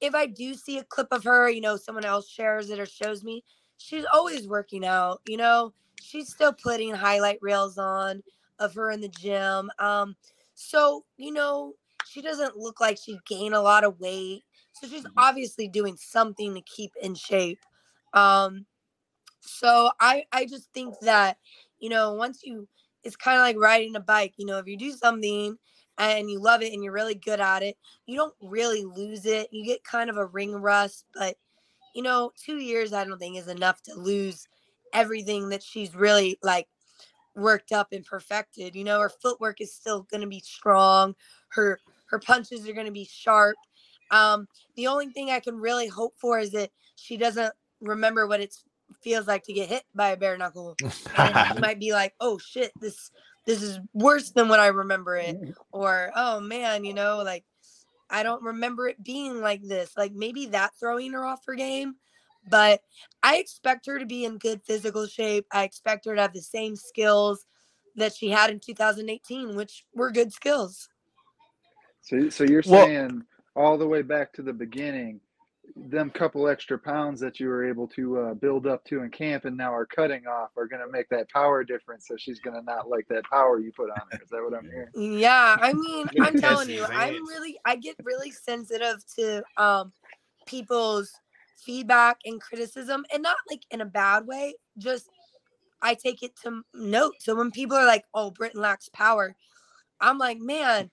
if I do see a clip of her, you know, someone else shares it or shows me, she's always working out, you know. She's still putting highlight reels on of her in the gym. Um, so, you know, she doesn't look like she gained a lot of weight. So she's mm-hmm. obviously doing something to keep in shape. Um, so I I just think that, you know, once you it's kind of like riding a bike, you know, if you do something and you love it and you're really good at it, you don't really lose it. You get kind of a ring rust, but you know, two years I don't think is enough to lose everything that she's really like worked up and perfected. You know, her footwork is still going to be strong. Her her punches are going to be sharp. Um, the only thing I can really hope for is that she doesn't remember what it feels like to get hit by a bare knuckle. and she might be like, "Oh shit, this this is worse than what I remember it," or "Oh man, you know, like I don't remember it being like this. Like maybe that throwing her off her game. But I expect her to be in good physical shape. I expect her to have the same skills that she had in 2018, which were good skills. So, so you're well, saying all the way back to the beginning, them couple extra pounds that you were able to uh, build up to in camp and now are cutting off are going to make that power difference. So she's going to not like that power you put on her. Is that what I'm hearing? Yeah, I mean, I'm telling you, I'm really, I get really sensitive to um people's feedback and criticism, and not like in a bad way. Just I take it to note. So when people are like, "Oh, Britain lacks power," I'm like, man,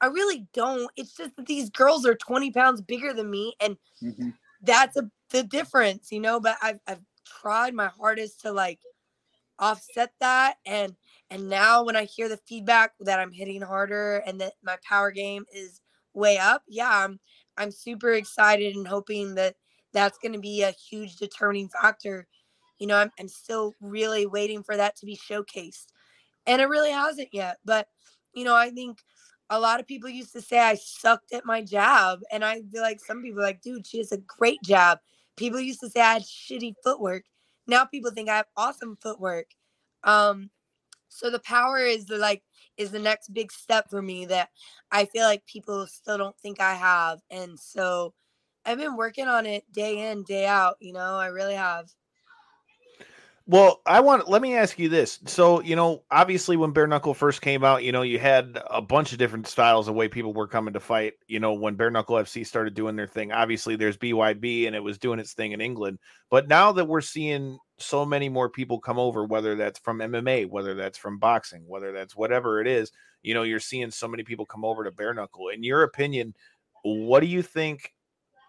I really don't. It's just that these girls are 20 pounds bigger than me, and mm-hmm. that's a the difference, you know. But I've I've tried my hardest to like offset that, and and now when I hear the feedback that I'm hitting harder and that my power game is way up, yeah, I'm I'm super excited and hoping that that's going to be a huge determining factor. You know, I'm I'm still really waiting for that to be showcased, and it really hasn't yet, but you know, I think a lot of people used to say I sucked at my job. And I feel like some people like, dude, she has a great job. People used to say I had shitty footwork. Now people think I have awesome footwork. Um, so the power is the like is the next big step for me that I feel like people still don't think I have. And so I've been working on it day in, day out, you know, I really have. Well, I want let me ask you this. So, you know, obviously when bare knuckle first came out, you know, you had a bunch of different styles of way people were coming to fight. You know, when bare knuckle FC started doing their thing, obviously there's BYB and it was doing its thing in England. But now that we're seeing so many more people come over, whether that's from MMA, whether that's from boxing, whether that's whatever it is, you know, you're seeing so many people come over to bare knuckle. In your opinion, what do you think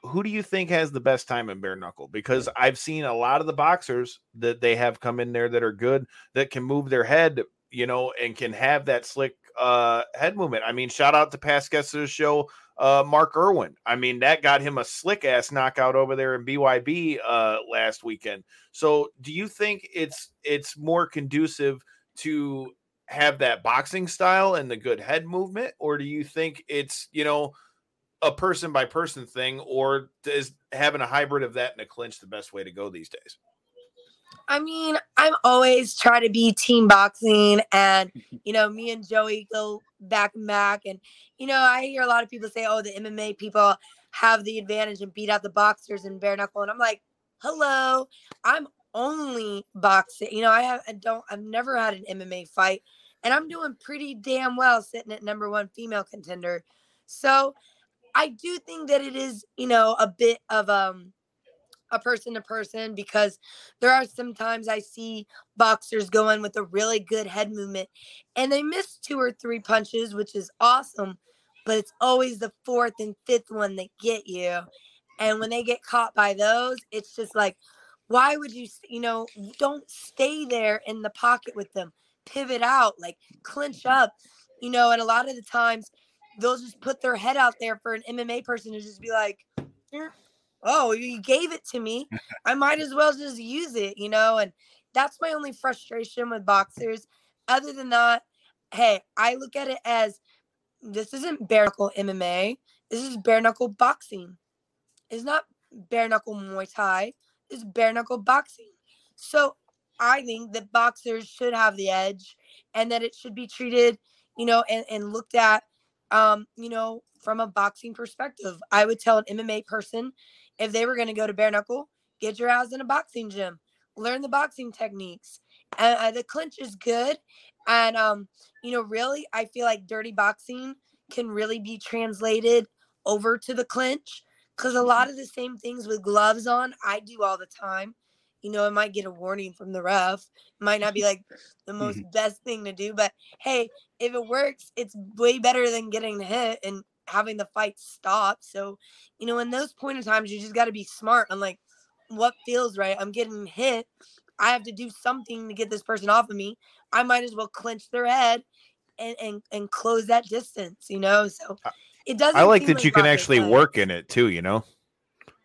who do you think has the best time in bare knuckle? Because I've seen a lot of the boxers that they have come in there that are good, that can move their head, you know, and can have that slick uh, head movement. I mean, shout out to past guests of the show, uh, Mark Irwin. I mean, that got him a slick ass knockout over there in BYB uh, last weekend. So, do you think it's it's more conducive to have that boxing style and the good head movement, or do you think it's you know? A person by person thing, or is having a hybrid of that in a clinch the best way to go these days? I mean, I'm always trying to be team boxing, and you know, me and Joey go back and back, and you know, I hear a lot of people say, "Oh, the MMA people have the advantage and beat out the boxers in bare knuckle," and I'm like, "Hello, I'm only boxing. You know, I have, I don't, I've never had an MMA fight, and I'm doing pretty damn well sitting at number one female contender. So I do think that it is, you know, a bit of um a person to person because there are sometimes I see boxers going with a really good head movement and they miss two or three punches, which is awesome, but it's always the fourth and fifth one that get you. And when they get caught by those, it's just like, why would you, you know, don't stay there in the pocket with them, pivot out, like clinch up, you know, and a lot of the times they'll just put their head out there for an MMA person to just be like, eh, oh, you gave it to me. I might as well just use it, you know? And that's my only frustration with boxers. Other than that, hey, I look at it as this isn't bare knuckle MMA. This is bare knuckle boxing. It's not bare knuckle Muay Thai. It's bare knuckle boxing. So I think that boxers should have the edge and that it should be treated, you know, and, and looked at um, you know, from a boxing perspective, I would tell an MMA person if they were going to go to bare knuckle, get your ass in a boxing gym, learn the boxing techniques. And uh, the clinch is good. And, um, you know, really, I feel like dirty boxing can really be translated over to the clinch because a lot of the same things with gloves on, I do all the time you know, it might get a warning from the ref. It might not be like the most mm-hmm. best thing to do, but hey, if it works, it's way better than getting hit and having the fight stop. So, you know, in those point of times, you just got to be smart on like what feels right. I'm getting hit. I have to do something to get this person off of me. I might as well clench their head and and, and close that distance, you know? So it doesn't. I like that you can actually work in it too, you know?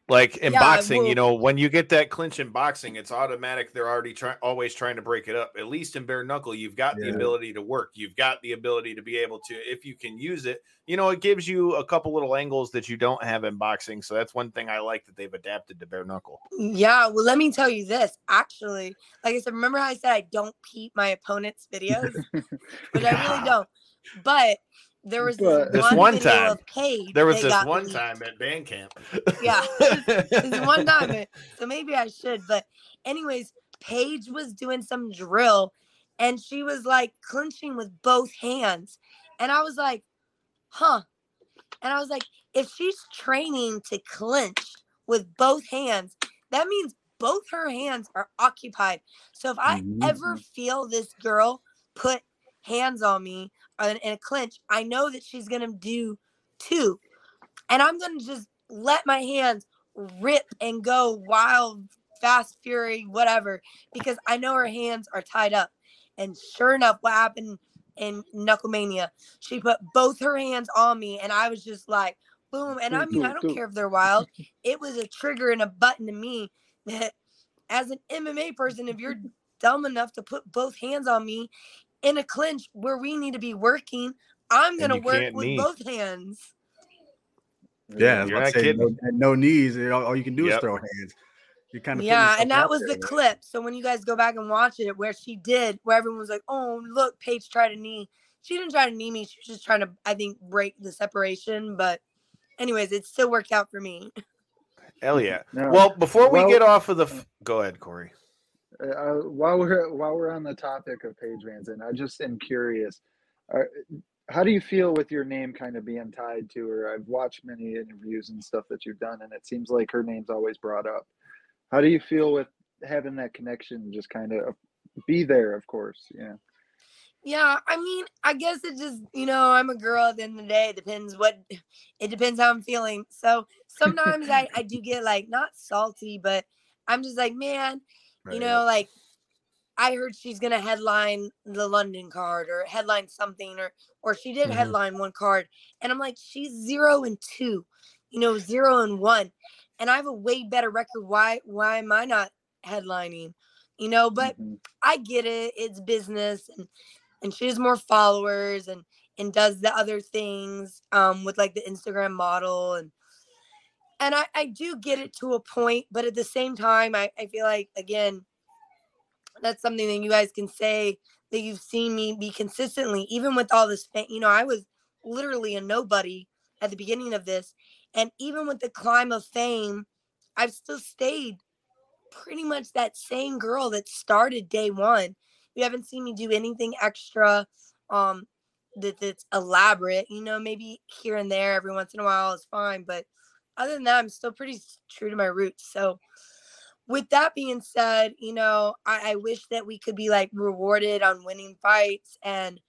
Like in yeah, boxing, well, you know, when you get that clinch in boxing, it's automatic. They're already trying, always trying to break it up. At least in bare knuckle, you've got yeah. the ability to work. You've got the ability to be able to, if you can use it, you know, it gives you a couple little angles that you don't have in boxing. So that's one thing I like that they've adapted to bare knuckle. Yeah. Well, let me tell you this. Actually, like I said, remember how I said I don't peep my opponent's videos, which I really don't. But there was this, this one, one time. Paige there was this one leaked. time at band camp. Yeah, this one time. So maybe I should. But anyways, Paige was doing some drill, and she was like clinching with both hands, and I was like, huh. And I was like, if she's training to clinch with both hands, that means both her hands are occupied. So if I Mm-hmm. ever feel this girl put hands on me in, in a clinch, I know that she's gonna do two, and I'm gonna just let my hands rip and go wild, fast fury, whatever, because I know her hands are tied up. And sure enough, what happened in Knucklemania? She put both her hands on me, and I was just like, boom. And I mean, I don't care if they're wild. It was a trigger and a button to me that, as an MMA person, if you're dumb enough to put both hands on me in a clinch where we need to be working, I'm gonna work with knee. both hands. Yeah, I You're not to say, kidding. no, no knees. you know, All you can do is throw hands. You kind of Yeah, and that was the clip. So when you guys go back and watch it, where she did, where everyone was like, "Oh, look, Paige tried to knee." She didn't try to knee me. She was just trying to, I think, break the separation. But, anyways, it still worked out for me. Hell yeah. No. Well, before we Well- get off of the, f- go ahead, Corey. Uh, uh, while we're while we're on the topic of Paige VanZant, I just am curious. Uh, how do you feel with your name kind of being tied to her? I've watched many interviews and stuff that you've done, and it seems like her name's always brought up. How do you feel with having that connection? Just kind of be there, of course. Yeah. Yeah, I mean, I guess it just, you know, I'm a girl at the end of the day. It depends what, it depends how I'm feeling. So sometimes I, I do get like not salty, but I'm just like, man, you know, like I heard she's gonna headline the London card or headline something, or or she did Mhm. headline one card, and I'm like, she's zero and two, you know, zero and one, and I have a way better record. Why why am I not headlining? You know, but I get it. It's business, and and she has more followers, and and does the other things um with like the Instagram model and and I, I do get it to a point, but at the same time, I, I feel like again, that's something that you guys can say that you've seen me be consistently, even with all this. You know, I was literally a nobody at the beginning of this, and even with the climb of fame, I've still stayed pretty much that same girl that started day one. You haven't seen me do anything extra, um, that that's elaborate. You know, maybe here and there every once in a while is fine, but other than that, I'm still pretty true to my roots. So, with that being said, you know, I, I wish that we could be like rewarded on winning fights and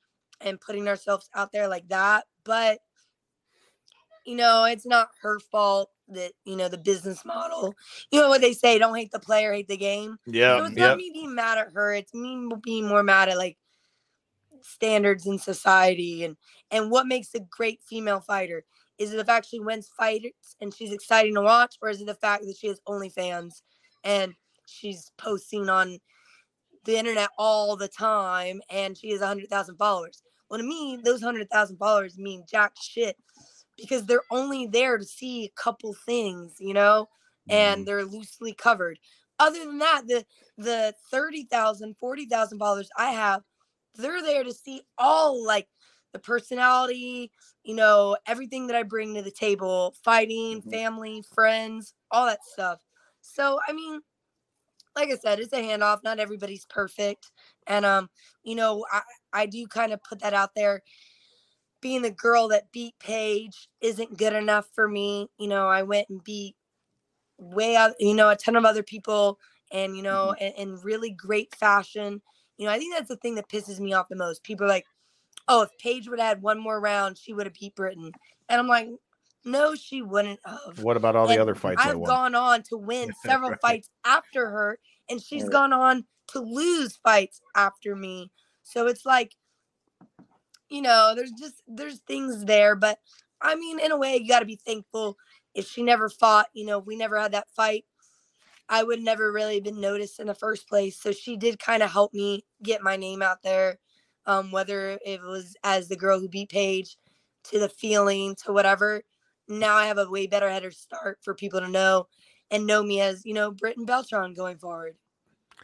and putting ourselves out there like that. But you know, it's not her fault that you know the business model. You know what they say: don't hate the player, hate the game. Yeah, So it's not yep. me being mad at her. It's me being more mad at like standards in society and and what makes a great female fighter. Is it the fact she wins fights and she's exciting to watch, or is it the fact that she has OnlyFans and she's posting on the internet all the time and she has 100,000 followers? Well, to me, those 100,000 followers mean jack shit because they're only there to see a couple things, you know, and mm-hmm. they're loosely covered. Other than that, the the 30,000, 40,000 followers I have, they're there to see all like the personality, you know, everything that I bring to the table, fighting, family, friends, all that stuff. So, I mean, like I said, it's a handoff. Not everybody's perfect. And um, you know, I I do kind of put that out there. Being the girl that beat Paige isn't good enough for me. You know, I went and beat way out, you know, a ton of other people and you know, in, in really great fashion. You know, I think that's the thing that pisses me off the most. People are like, oh, if Paige would have had one more round, she would have beat Britain. And I'm like, no, she wouldn't have. What about all the other fights I've gone on to win several Right. fights after her, and she's Right. gone on to lose fights after me. So it's like, you know, there's just there's things there, but I mean, in a way, you got to be thankful. If she never fought, you know, we never had that fight, I would never really been noticed in the first place. So she did kind of help me get my name out there, um, whether it was as the girl who beat Paige, to the feeling, to whatever. Now I have a way better header start for people to know and know me as, you know, Britain Beltran going forward.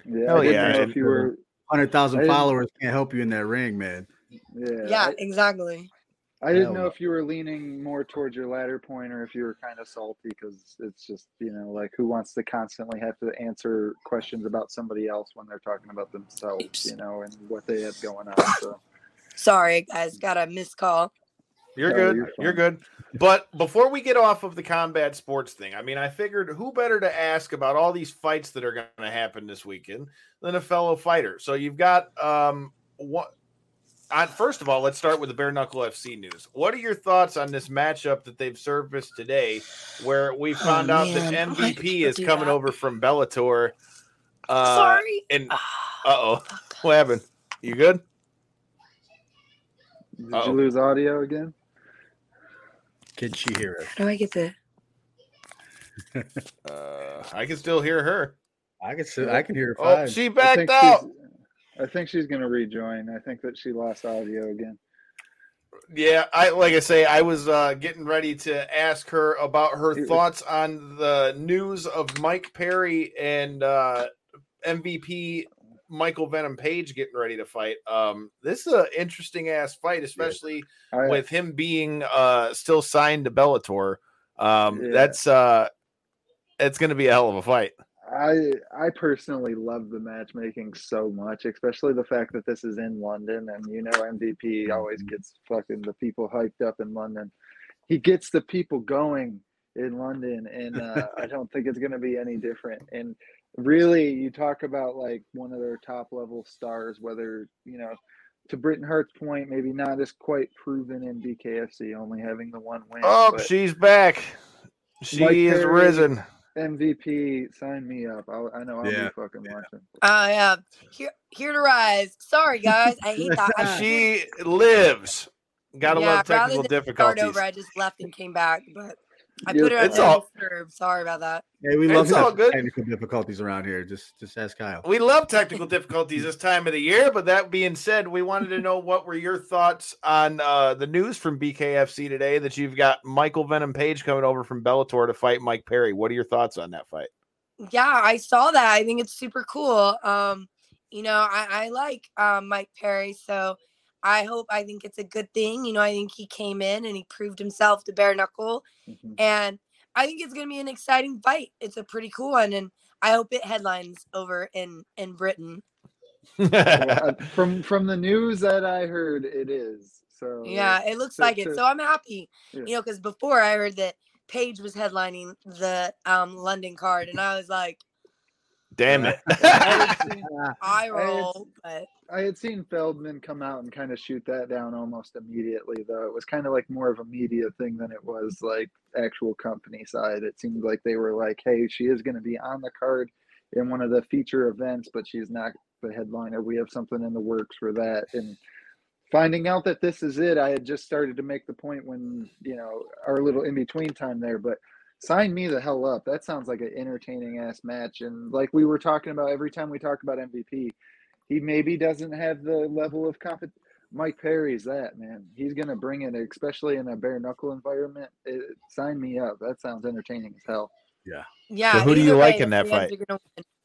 Yeah. Hell yeah. if you were hundred I followers can't help you in that ring, man. Yeah. Yeah, I- exactly. I didn't know if you were leaning more towards your latter point or if you were kind of salty because it's just, you know, like who wants to constantly have to answer questions about somebody else when they're talking about themselves, you know, and what they have going on. So sorry, guys, got a missed call. You're good. You're, you're, good. But before we get off of the combat sports thing, I mean, I figured who better to ask about all these fights that are going to happen this weekend than a fellow fighter. So you've got um what on, first of all, let's start with the bare knuckle FC news. What are your thoughts on this matchup that they've surfaced today, where we oh, found oh, out that MVP is coming that? over from Bellator? Uh, Sorry. And uh oh, what happened? You good? Did Uh-oh. you lose audio again? Can she hear us? How do I get the? uh, I can still hear her. I can still, I can hear her. Fine. Oh, she backed out. I think she's going to rejoin. I think that she lost audio again. Yeah, I like I say, I was uh, getting ready to ask her about her thoughts on the news of Mike Perry and uh, MVP Michael Venom Page getting ready to fight. Um, this is an interesting ass fight, especially yeah. with him being uh, still signed to Bellator. Um, yeah. That's uh, it's going to be a hell of a fight. I I personally love the matchmaking so much, especially the fact that this is in London, and you know MVP always mm-hmm. gets fucking the people hyped up in London. He gets the people going in London, and uh, I don't think it's going to be any different. And really, you talk about like one of their top level stars, whether you know to Britain Hart's point, maybe not as quite proven in BKFC, only having the one win. Oh, she's back. She Mike is Perry, risen. MVP, sign me up. I'll, i know I'll yeah. be fucking watching. I am uh, here, here to rise. Sorry, guys. I hate that. she lives. Gotta yeah, love technical difficulties. Over, I just left and came back, but I put it on it's all, Sorry about that. Hey, we love all good. technical difficulties around here. Just just ask Kyle. We love technical difficulties this time of the year. But that being said, we wanted to know what were your thoughts on uh, the news from BKFC today that you've got Michael Venom Page coming over from Bellator to fight Mike Perry. What are your thoughts on that fight? Yeah, I saw that. I think it's super cool. Um, you know, I, I like um, Mike Perry, so I hope I think it's a good thing. You know, I think he came in and he proved himself to bare knuckle. Mm-hmm. And I think it's gonna be an exciting fight. It's a pretty cool one, and I hope it headlines over in in Britain. well, from from the news that I heard, it is. So yeah, it looks to, like it. so I'm happy. Yeah. You know, because before I heard that Paige was headlining the um London card, and I was like, Damn it. I roll, but I had seen Feldman come out and kind of shoot that down almost immediately, though. It was kind of like more of a media thing than it was like actual company side. It seemed like they were like, hey, she is going to be on the card in one of the feature events, but she's not the headliner. We have something in the works for that. And finding out that this is it, I had just started to make the point when, you know, our little in between time there, but sign me the hell up. That sounds like an entertaining ass match. And like we were talking about every time we talk about MVP, he maybe doesn't have the level of confidence. Mike Perry's that man. He's gonna bring it, especially in a bare knuckle environment. It, sign me up. That sounds entertaining as hell. Yeah. Yeah. So who do you like in that fight?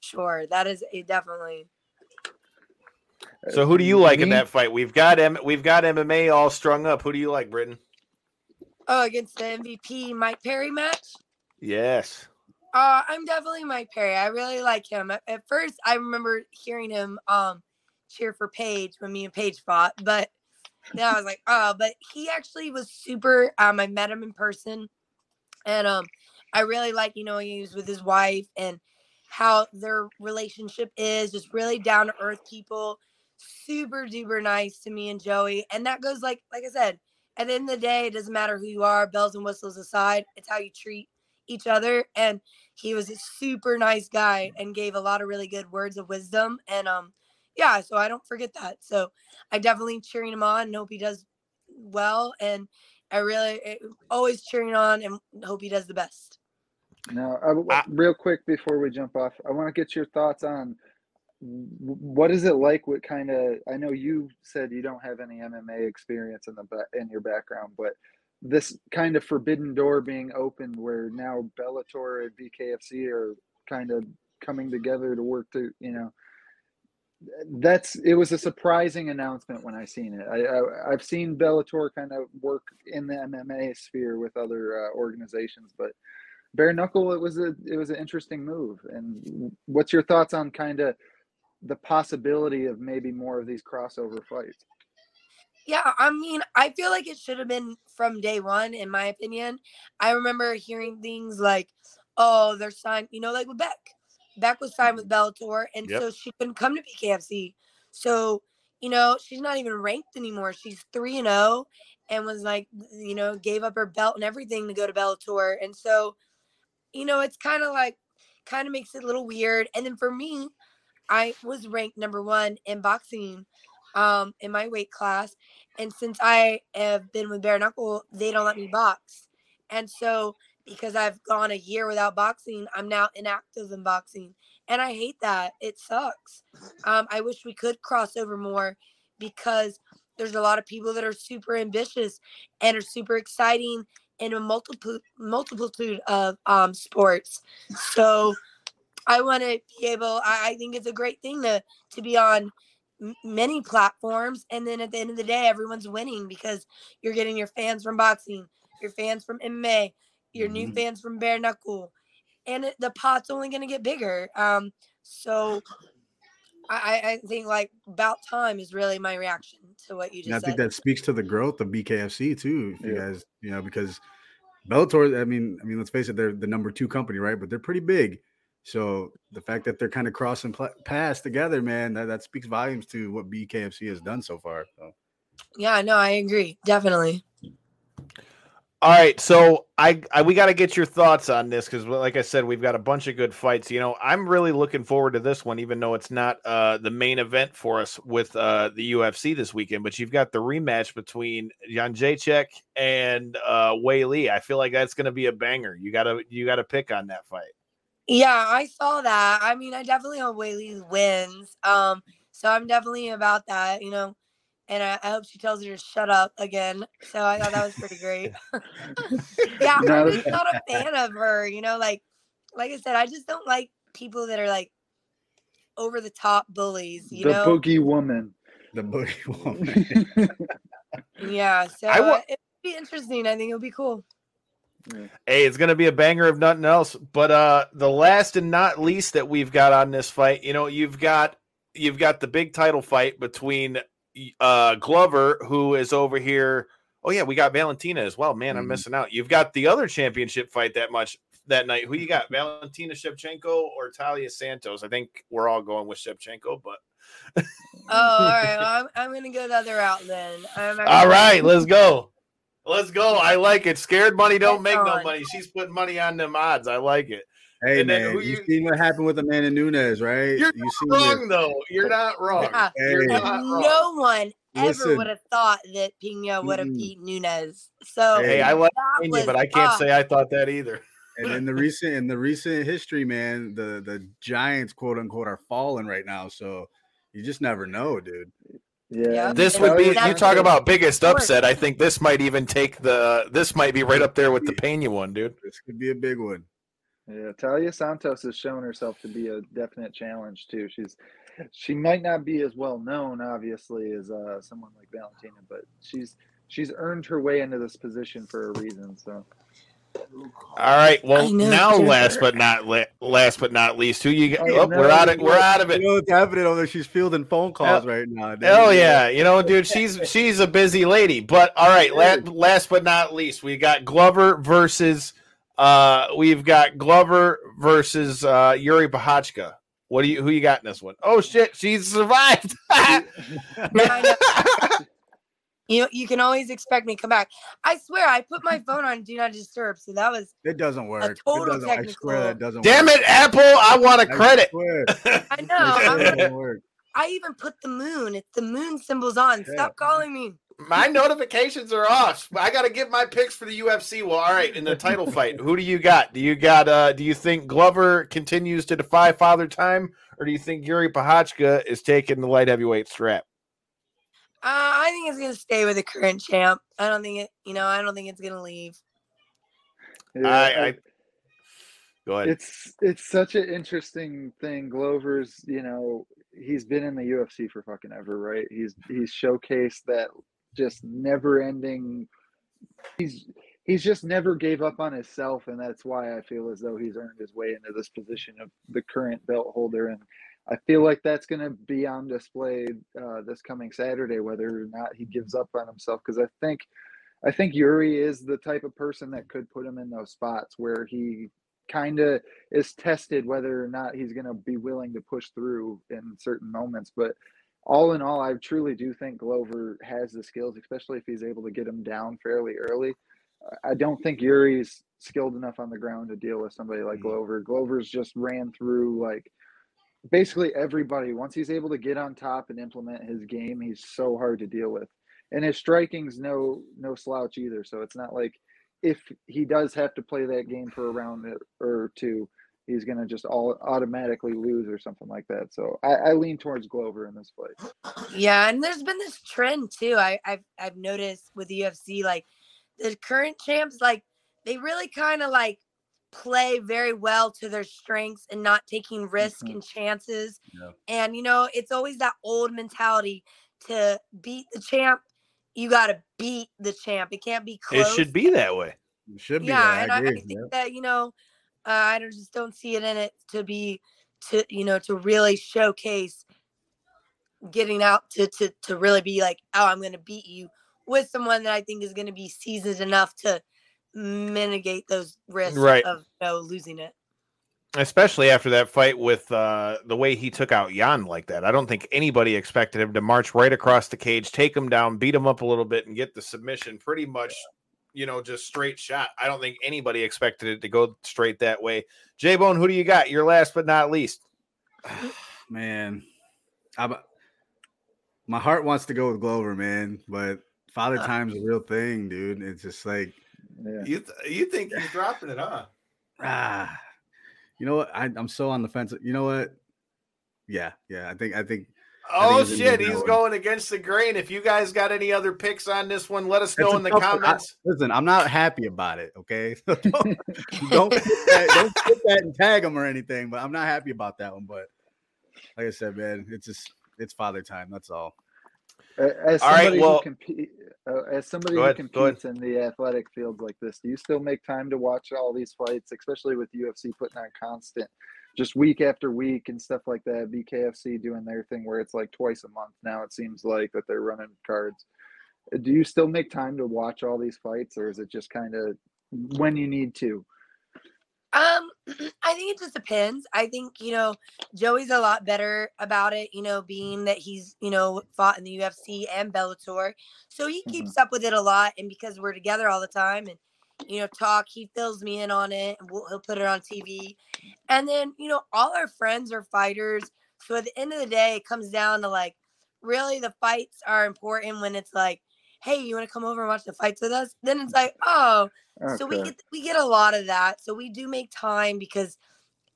Sure, that is a definitely. So who do you like in that fight? We've got M- we've got MMA all strung up. Who do you like, Britain? Oh, against the MVP Mike Perry match. Yes. Uh, I'm definitely Mike Perry. I really like him. At, at, first, I remember hearing him um cheer for Paige when me and Paige fought, but then I was like, oh, but he actually was super. Um, I met him in person, and um, I really like you know he was with his wife and how their relationship is just really down to earth people, super duper nice to me and Joey, and that goes like like I said. At the end of the day, it doesn't matter who you are, bells and whistles aside. It's how you treat each other and he was a super nice guy and gave a lot of really good words of wisdom and um yeah so i don't forget that so i definitely cheering him on and hope he does well and i really eh, always cheering on and hope he does the best. Now I, real quick before we jump off i want to get your thoughts on what is it like what kind of i know you said you don't have any mma experience in the in your background but this kind of forbidden door being opened where now Bellator and BKFC are kind of coming together to work to, you know, that's it was a surprising announcement when I seen it. I, I have seen Bellator kind of work in the MMA sphere with other uh, organizations, but bare knuckle it was a it was an interesting move. And what's your thoughts on kind of the possibility of maybe more of these crossover fights? Yeah, I mean, I feel like it should have been from day one, in my opinion. I remember hearing things like, "Oh, they're signed," you know, like with Bec Bec was signed with mm-hmm. Bellator, and yep. so she couldn't come to BKFC. So, you know, she's not even ranked anymore. She's 3 and 0 and was like, you know, gave up her belt and everything to go to Bellator. And so, you know, it's kind of like, kind of makes it a little weird. And then for me, I was ranked number one in boxing um, in my weight class. And since I have been with Bare Knuckle, they don't let me box. And so because I've gone a year without boxing, I'm now inactive in boxing. And I hate that. It sucks. Um, I wish we could cross over more because there's a lot of people that are super ambitious and are super exciting in a multiple multitude of um, sports. So I want to be able. I, I, think it's a great thing to to be on many platforms, and then at the end of the day, everyone's winning because you're getting your fans from boxing, your fans from MMA, your mm-hmm. new fans from bare knuckle and it, the pot's only going to get bigger um so I, I think like about time is really my reaction to what you just said. I said. think that speaks to the growth of BKFC too. If yeah. you guys, you know, because Bellator, I mean, I mean, let's face it, they're the number two company, right? But they're pretty big. So the fact that they're kind of crossing pl- paths together, man, that, that speaks volumes to what BKFC has done so far. So. Yeah, no, I agree. Definitely. All right, so I, I we got to get your thoughts on this because, like I said, we've got a bunch of good fights. You know, I'm really looking forward to this one, even though it's not uh, the main event for us with uh, the UFC this weekend. But you've got the rematch between Jędrzejczyk and uh, Lee. I feel like that's going to be a banger. You gotta you gotta pick on that fight. Yeah, I saw that. I mean, I definitely hope Weili wins. Um, so I'm definitely about that. You know and I, I, hope she tells her to shut up again. So I thought that was pretty great. yeah, I'm just not a fan of her. You know, like like I said, I just don't like people that are like over the top bullies. You the know, boogie woman. The boogie woman. yeah, so I uh, it'll be interesting. I think it'll be cool. Hey, it's gonna be a banger of nothing else. But uh the last and not least that we've got on this fight, you know, you've got you've got the big title fight between uh, Glover, who is over here. Oh yeah, we got Valentina as well. Man, mm-hmm. I'm missing out. You've got the other championship fight that much that night. Who you got? Valentina Shevchenko or Taila Santos? I think we're all going with Shevchenko, but. oh, all right. Well, I'm, I'm gonna go the other route then. all right, let's go. Let's go. I like it. Scared money don't make no money. She's putting money on them odds. I like it. Hey and man, you, you seen what happened with Amanda Nunes, right? You're you not wrong it. though. You're not wrong. Yeah. You're not wrong. No one ever would have thought that Pena would have beat Nunes. So hey, I like Pena, but I can't say I thought that either. And in the recent in the recent history, man, the the Giants quote unquote are falling right now. So you just never know, dude. Yeah. This would be you talk about biggest upset. I think this might even take the this might be right up there with the Pena one, dude. This could be a big one. Yeah, Taila Santos has shown herself to be a definite challenge too. She's she might not be as well known, obviously, as uh, someone like Valentina, but she's she's earned her way into this position for a reason. So. All right. Well, now last but not la- last but not least, who you got? Oh, no, we're out of we're out of it. You know what's happening over She's fielding phone calls right now. Hell yeah! You know, dude, she's she's a busy lady. But all right, last, last but not least, we got Glover versus uh, we've got Glover versus uh, Yuri Prochazka. What do you who you got in this one? Oh shit, she survived. you you can always expect me to come back. I swear, I put my phone on do not disturb, so that was it. Doesn't work. A total doesn't, technical. I swear that doesn't. Damn work. it, Apple! I want a credit. I, I know. I even put the moon. It's the moon symbols on. Yeah. Stop calling me my notifications are off. I got to give my picks for the UFC. Well, all right, in the title fight, who do you got? Do you got? uh Do you think Glover continues to defy Father Time, or do you think Yuri Prochazka is taking the light heavyweight strap? Uh, I think it's gonna stay with the current champ. I don't think it. You know, I don't think it's gonna leave. Yeah, I, I Go ahead. It's it's such an interesting thing. Glover's, you know, he's been in the UFC for fucking ever, right? He's he's showcased that just never ending he's he's just never gave up on himself and that's why I feel as though he's earned his way into this position of the current belt holder and I feel like that's going to be on display uh, this coming Saturday whether or not he gives up on himself because I think I think Yuri is the type of person that could put him in those spots where he kind of is tested whether or not he's going to be willing to push through in certain moments but all in all, I truly do think Glover has the skills, especially if he's able to get him down fairly early. I don't think Yuri's skilled enough on the ground to deal with somebody like mm-hmm. Glover. Glover's just ran through like basically everybody. Once he's able to get on top and implement his game, he's so hard to deal with. And his striking's no no slouch either. So it's not like if he does have to play that game for a round or two, he's going to just all automatically lose or something like that. So I, I, lean towards Glover in this fight. Yeah, and there's been this trend too. I, have I've noticed with the UFC, like the current champs, like they really kind of like play very well to their strengths and not taking risk mm-hmm. and chances. Yeah. And you know, it's always that old mentality to beat the champ. You got to beat the champ. It can't be close. It should be that way. It should be. Yeah, and I, I, think that you know uh, I just don't see it in it to be to you know to really showcase getting out to to to really be like oh I'm going to beat you with someone that I think is going to be seasoned enough to mitigate those risks right. of you know, losing it. Especially after that fight with uh, the way he took out Jan like that. I don't think anybody expected him to march right across the cage, take him down, beat him up a little bit, and get the submission pretty much you know, just straight shot. I don't think anybody expected it to go straight that way. J Bone, who do you got? Your last but not least. man, I'm, my heart wants to go with Glover, man, but Father uh, Time's a real thing, dude. It's just like yeah. you th- you think he's dropping it, huh? Ah, you know what? I, I'm so on the fence. You know what? Yeah, yeah. I think I think Oh shit, he's going against the grain. If you guys got any other picks on this one, let us know in the comments. I, listen, I'm not happy about it. Okay, don't don't, that, don't put that and tag him or anything. But I'm not happy about that one. But like I said, man, it's just it's father time. That's all. As somebody right, well, who compete, uh, as somebody who competes in the athletic fields like this, do you still make time to watch all these fights, especially with UFC putting on constant just week after week and stuff like that. BKFC doing their thing where it's like twice a month now. It seems like that they're running cards. Do you still make time to watch all these fights, or is it just kind of when you need to? Um, I think it just depends. I think you know Joey's a lot better about it. You know, being that he's you know fought in the UFC and Bellator, so he keeps mm-hmm. up with it a lot. And because we're together all the time, and you know, talk. He fills me in on it, and we'll, he'll put it on TV. And then, you know, all our friends are fighters. So at the end of the day, it comes down to like, really, the fights are important when it's like, hey, you want to come over and watch the fights with us? Then it's like, oh, okay. so we get we get a lot of that. So we do make time because,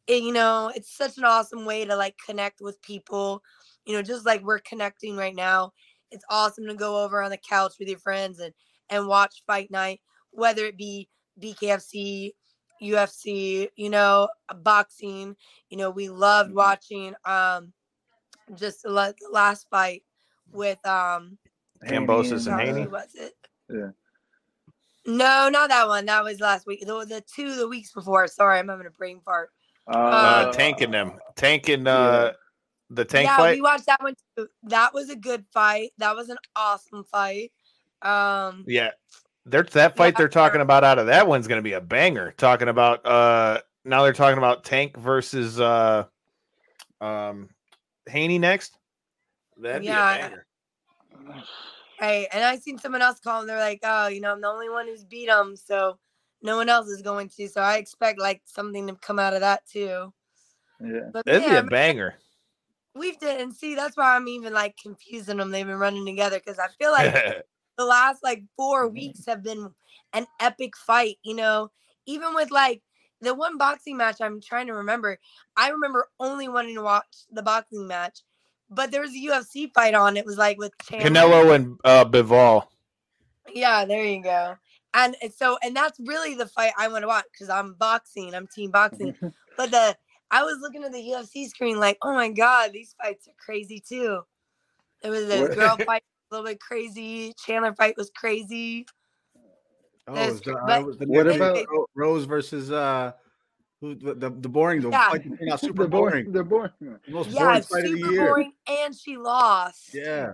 it, you know, it's such an awesome way to like connect with people. You know, just like we're connecting right now. It's awesome to go over on the couch with your friends and and watch fight night whether it be BKFC, UFC, you know, boxing. You know, we loved mm-hmm. watching um just the last fight with um Kambosos and Haney. Was it? Yeah. No, not that one. That was last week. The, the two the weeks before. Sorry, I'm having a brain fart. Uh, uh tanking them. Tanking uh yeah. the tank yeah, fight. we watched that one too. That was a good fight. That was an awesome fight. Um Yeah. There's that fight yeah, they're talking about out of that one's going to be a banger. Talking about uh now they're talking about Tank versus uh um Haney next. That'd yeah. be a banger. Hey, and I seen someone else call them. They're like, "Oh, you know, I'm the only one who's beat him, so no one else is going to." So I expect like something to come out of that too. Yeah, but, that'd yeah, be a banger. We've did, and see, that's why I'm even like confusing them. They've been running together because I feel like the last like four mm-hmm. weeks have been an epic fight, you know, even with like the one boxing match I'm trying to remember. I remember only wanting to watch the boxing match, but there was a UFC fight on. It was like with Chandler. Canelo and uh, Bivol. Yeah, there you go. and so and that's really the fight I want to watch because I'm boxing, I'm team boxing. but the I was looking at the UFC screen like, oh my god, these fights are crazy too. There was a girl fight a little bit crazy. Chandler fight was crazy. Oh, was the, uh, was the what about Rose versus uh who the, the, the boring the yeah. fight out super boring. The boring. The most yeah, boring fight of the year. Boring and she lost. Yeah.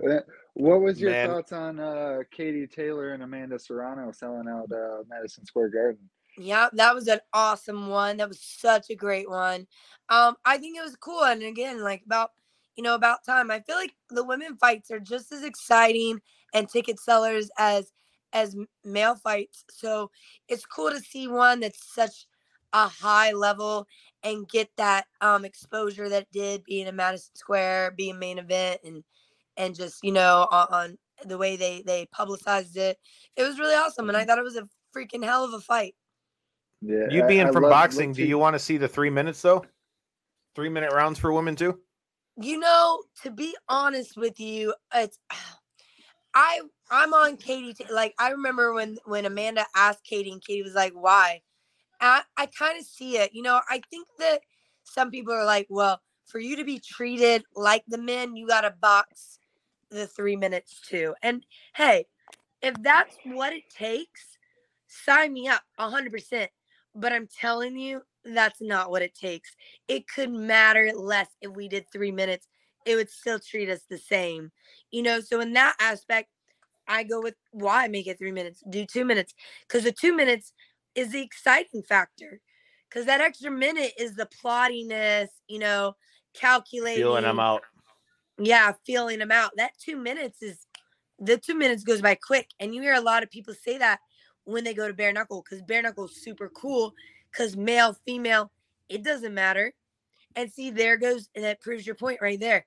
What was your Man. thoughts on uh, Katie Taylor and Amanda Serrano selling out uh, Madison Square Garden? Yeah, that was an awesome one. That was such a great one. Um, I think it was cool, and again, like about you know about time. I feel like the women fights are just as exciting and ticket sellers as as male fights. So it's cool to see one that's such a high level and get that um exposure that did being in Madison Square, being main event, and and just you know on, on the way they they publicized it. It was really awesome, and I mm-hmm. thought it was a freaking hell of a fight. Yeah, you being I, from I boxing, do you want to see the three minutes though? Three minute rounds for women too. You know, to be honest with you, it's I I'm on Katie. Like I remember when when Amanda asked Katie, and Katie was like, "Why?" I I kind of see it. You know, I think that some people are like, "Well, for you to be treated like the men, you got to box the three minutes too. And hey, if that's what it takes, sign me up 100%. But I'm telling you, that's not what it takes. It could matter less if we did three minutes. It would still treat us the same. You know, so in that aspect, I go with why make it three minutes, do two minutes. Because the two minutes is the exciting factor. Because that extra minute is the plottiness, you know, calculating. Feeling them out. Yeah, feeling them out. That two minutes is the two minutes goes by quick. And you hear a lot of people say that when they go to bare knuckle because bare knuckle is super cool because male, female, it doesn't matter. And see, there goes, and that proves your point right there.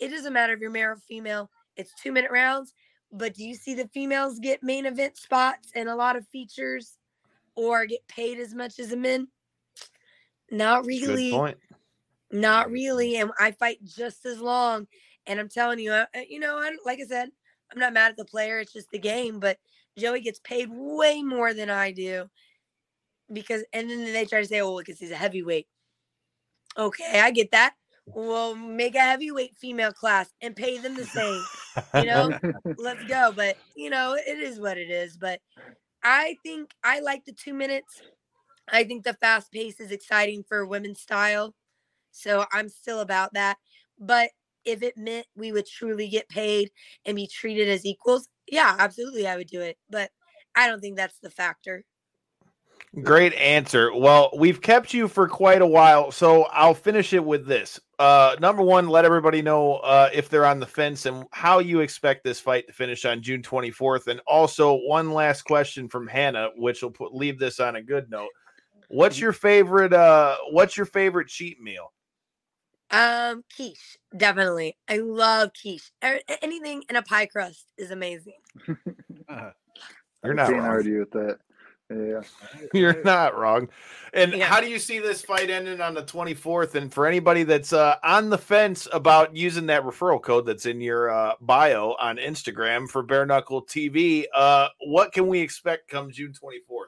It doesn't matter if you're male or female, it's two minute rounds. But do you see the females get main event spots and a lot of features or get paid as much as the men? Not really. Good point. Not really. And I fight just as long. And I'm telling you, uh, you know, I, like I said, I'm not mad at the player. It's just the game. But Joey gets paid way more than I do because, and then they try to say, oh, because he's a heavyweight. Okay, I get that. Well, make a heavyweight female class and pay them the same. you know, let's go. But, you know, it is what it is. But I think I like the two minutes. I think the fast pace is exciting for women's style. So I'm still about that. But if it meant we would truly get paid and be treated as equals, yeah, absolutely, I would do it. But I don't think that's the factor. Great answer. Well, we've kept you for quite a while, so I'll finish it with this. Uh, number one, let everybody know uh, if they're on the fence and how you expect this fight to finish on June 24th. And also, one last question from Hannah, which will put leave this on a good note. What's your favorite? Uh, what's your favorite cheat meal? Um, quiche, definitely. I love quiche. Anything in a pie crust is amazing. uh, You're not wrong. argue with that. Yeah, you're not wrong. And yeah. how do you see this fight ending on the 24th? And for anybody that's uh, on the fence about using that referral code that's in your uh, bio on Instagram for Bare Knuckle TV, uh, what can we expect come June 24th?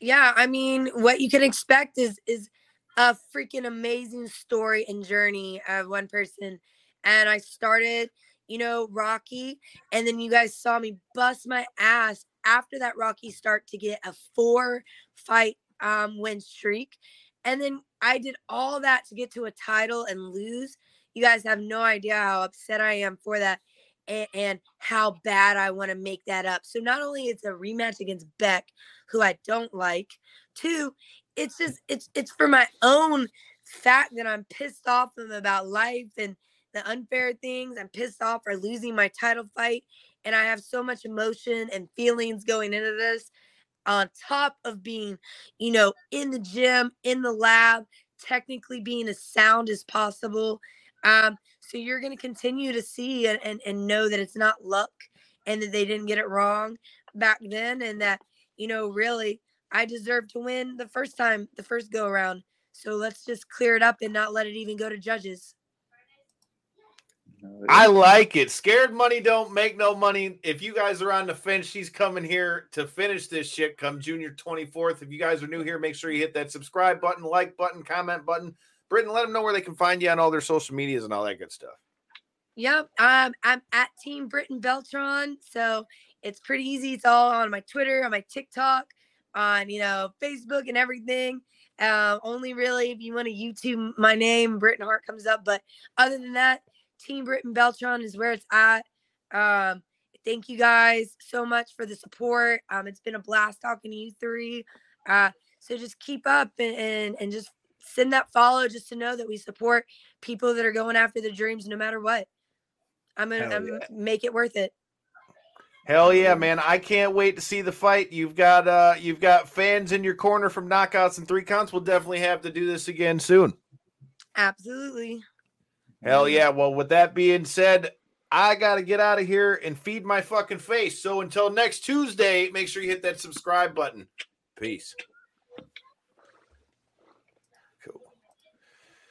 Yeah, I mean, what you can expect is is a freaking amazing story and journey of one person. And I started, you know, Rocky, and then you guys saw me bust my ass after that Rocky start to get a four fight um, win streak. And then I did all that to get to a title and lose. You guys have no idea how upset I am for that and, and how bad I want to make that up. So not only it's a rematch against Bec, who I don't like, two, it's just it's it's for my own fact that I'm pissed off about life and the unfair things. I'm pissed off for losing my title fight. And I have so much emotion and feelings going into this on top of being, you know, in the gym, in the lab, technically being as sound as possible. Um, so you're going to continue to see and, and, and know that it's not luck and that they didn't get it wrong back then and that, you know, really I deserve to win the first time, the first go around. So let's just clear it up and not let it even go to judges. I like it. Scared money don't make no money. If you guys are on the fence, she's coming here to finish this shit come Junior 24th. If you guys are new here, make sure you hit that subscribe button, like button, comment button. Britain, let them know where they can find you on all their social medias and all that good stuff. Yep. Um, I'm at Team Britain Beltran. So it's pretty easy. It's all on my Twitter, on my TikTok, on, you know, Facebook and everything. Um, only really if you want to YouTube my name, Britain Hart comes up. But other than that, Team Britain Beltran is where it's at. Um, thank you guys so much for the support. Um, it's been a blast talking to you three. Uh, so just keep up and, and, and just send that follow just to know that we support people that are going after their dreams no matter what. I'm gonna I'm yeah. make it worth it. Hell yeah, man! I can't wait to see the fight. You've got uh you've got fans in your corner from knockouts and three counts. We'll definitely have to do this again soon. Absolutely. Hell yeah. Well, with that being said, I got to get out of here and feed my fucking face. So until next Tuesday, make sure you hit that subscribe button. Peace.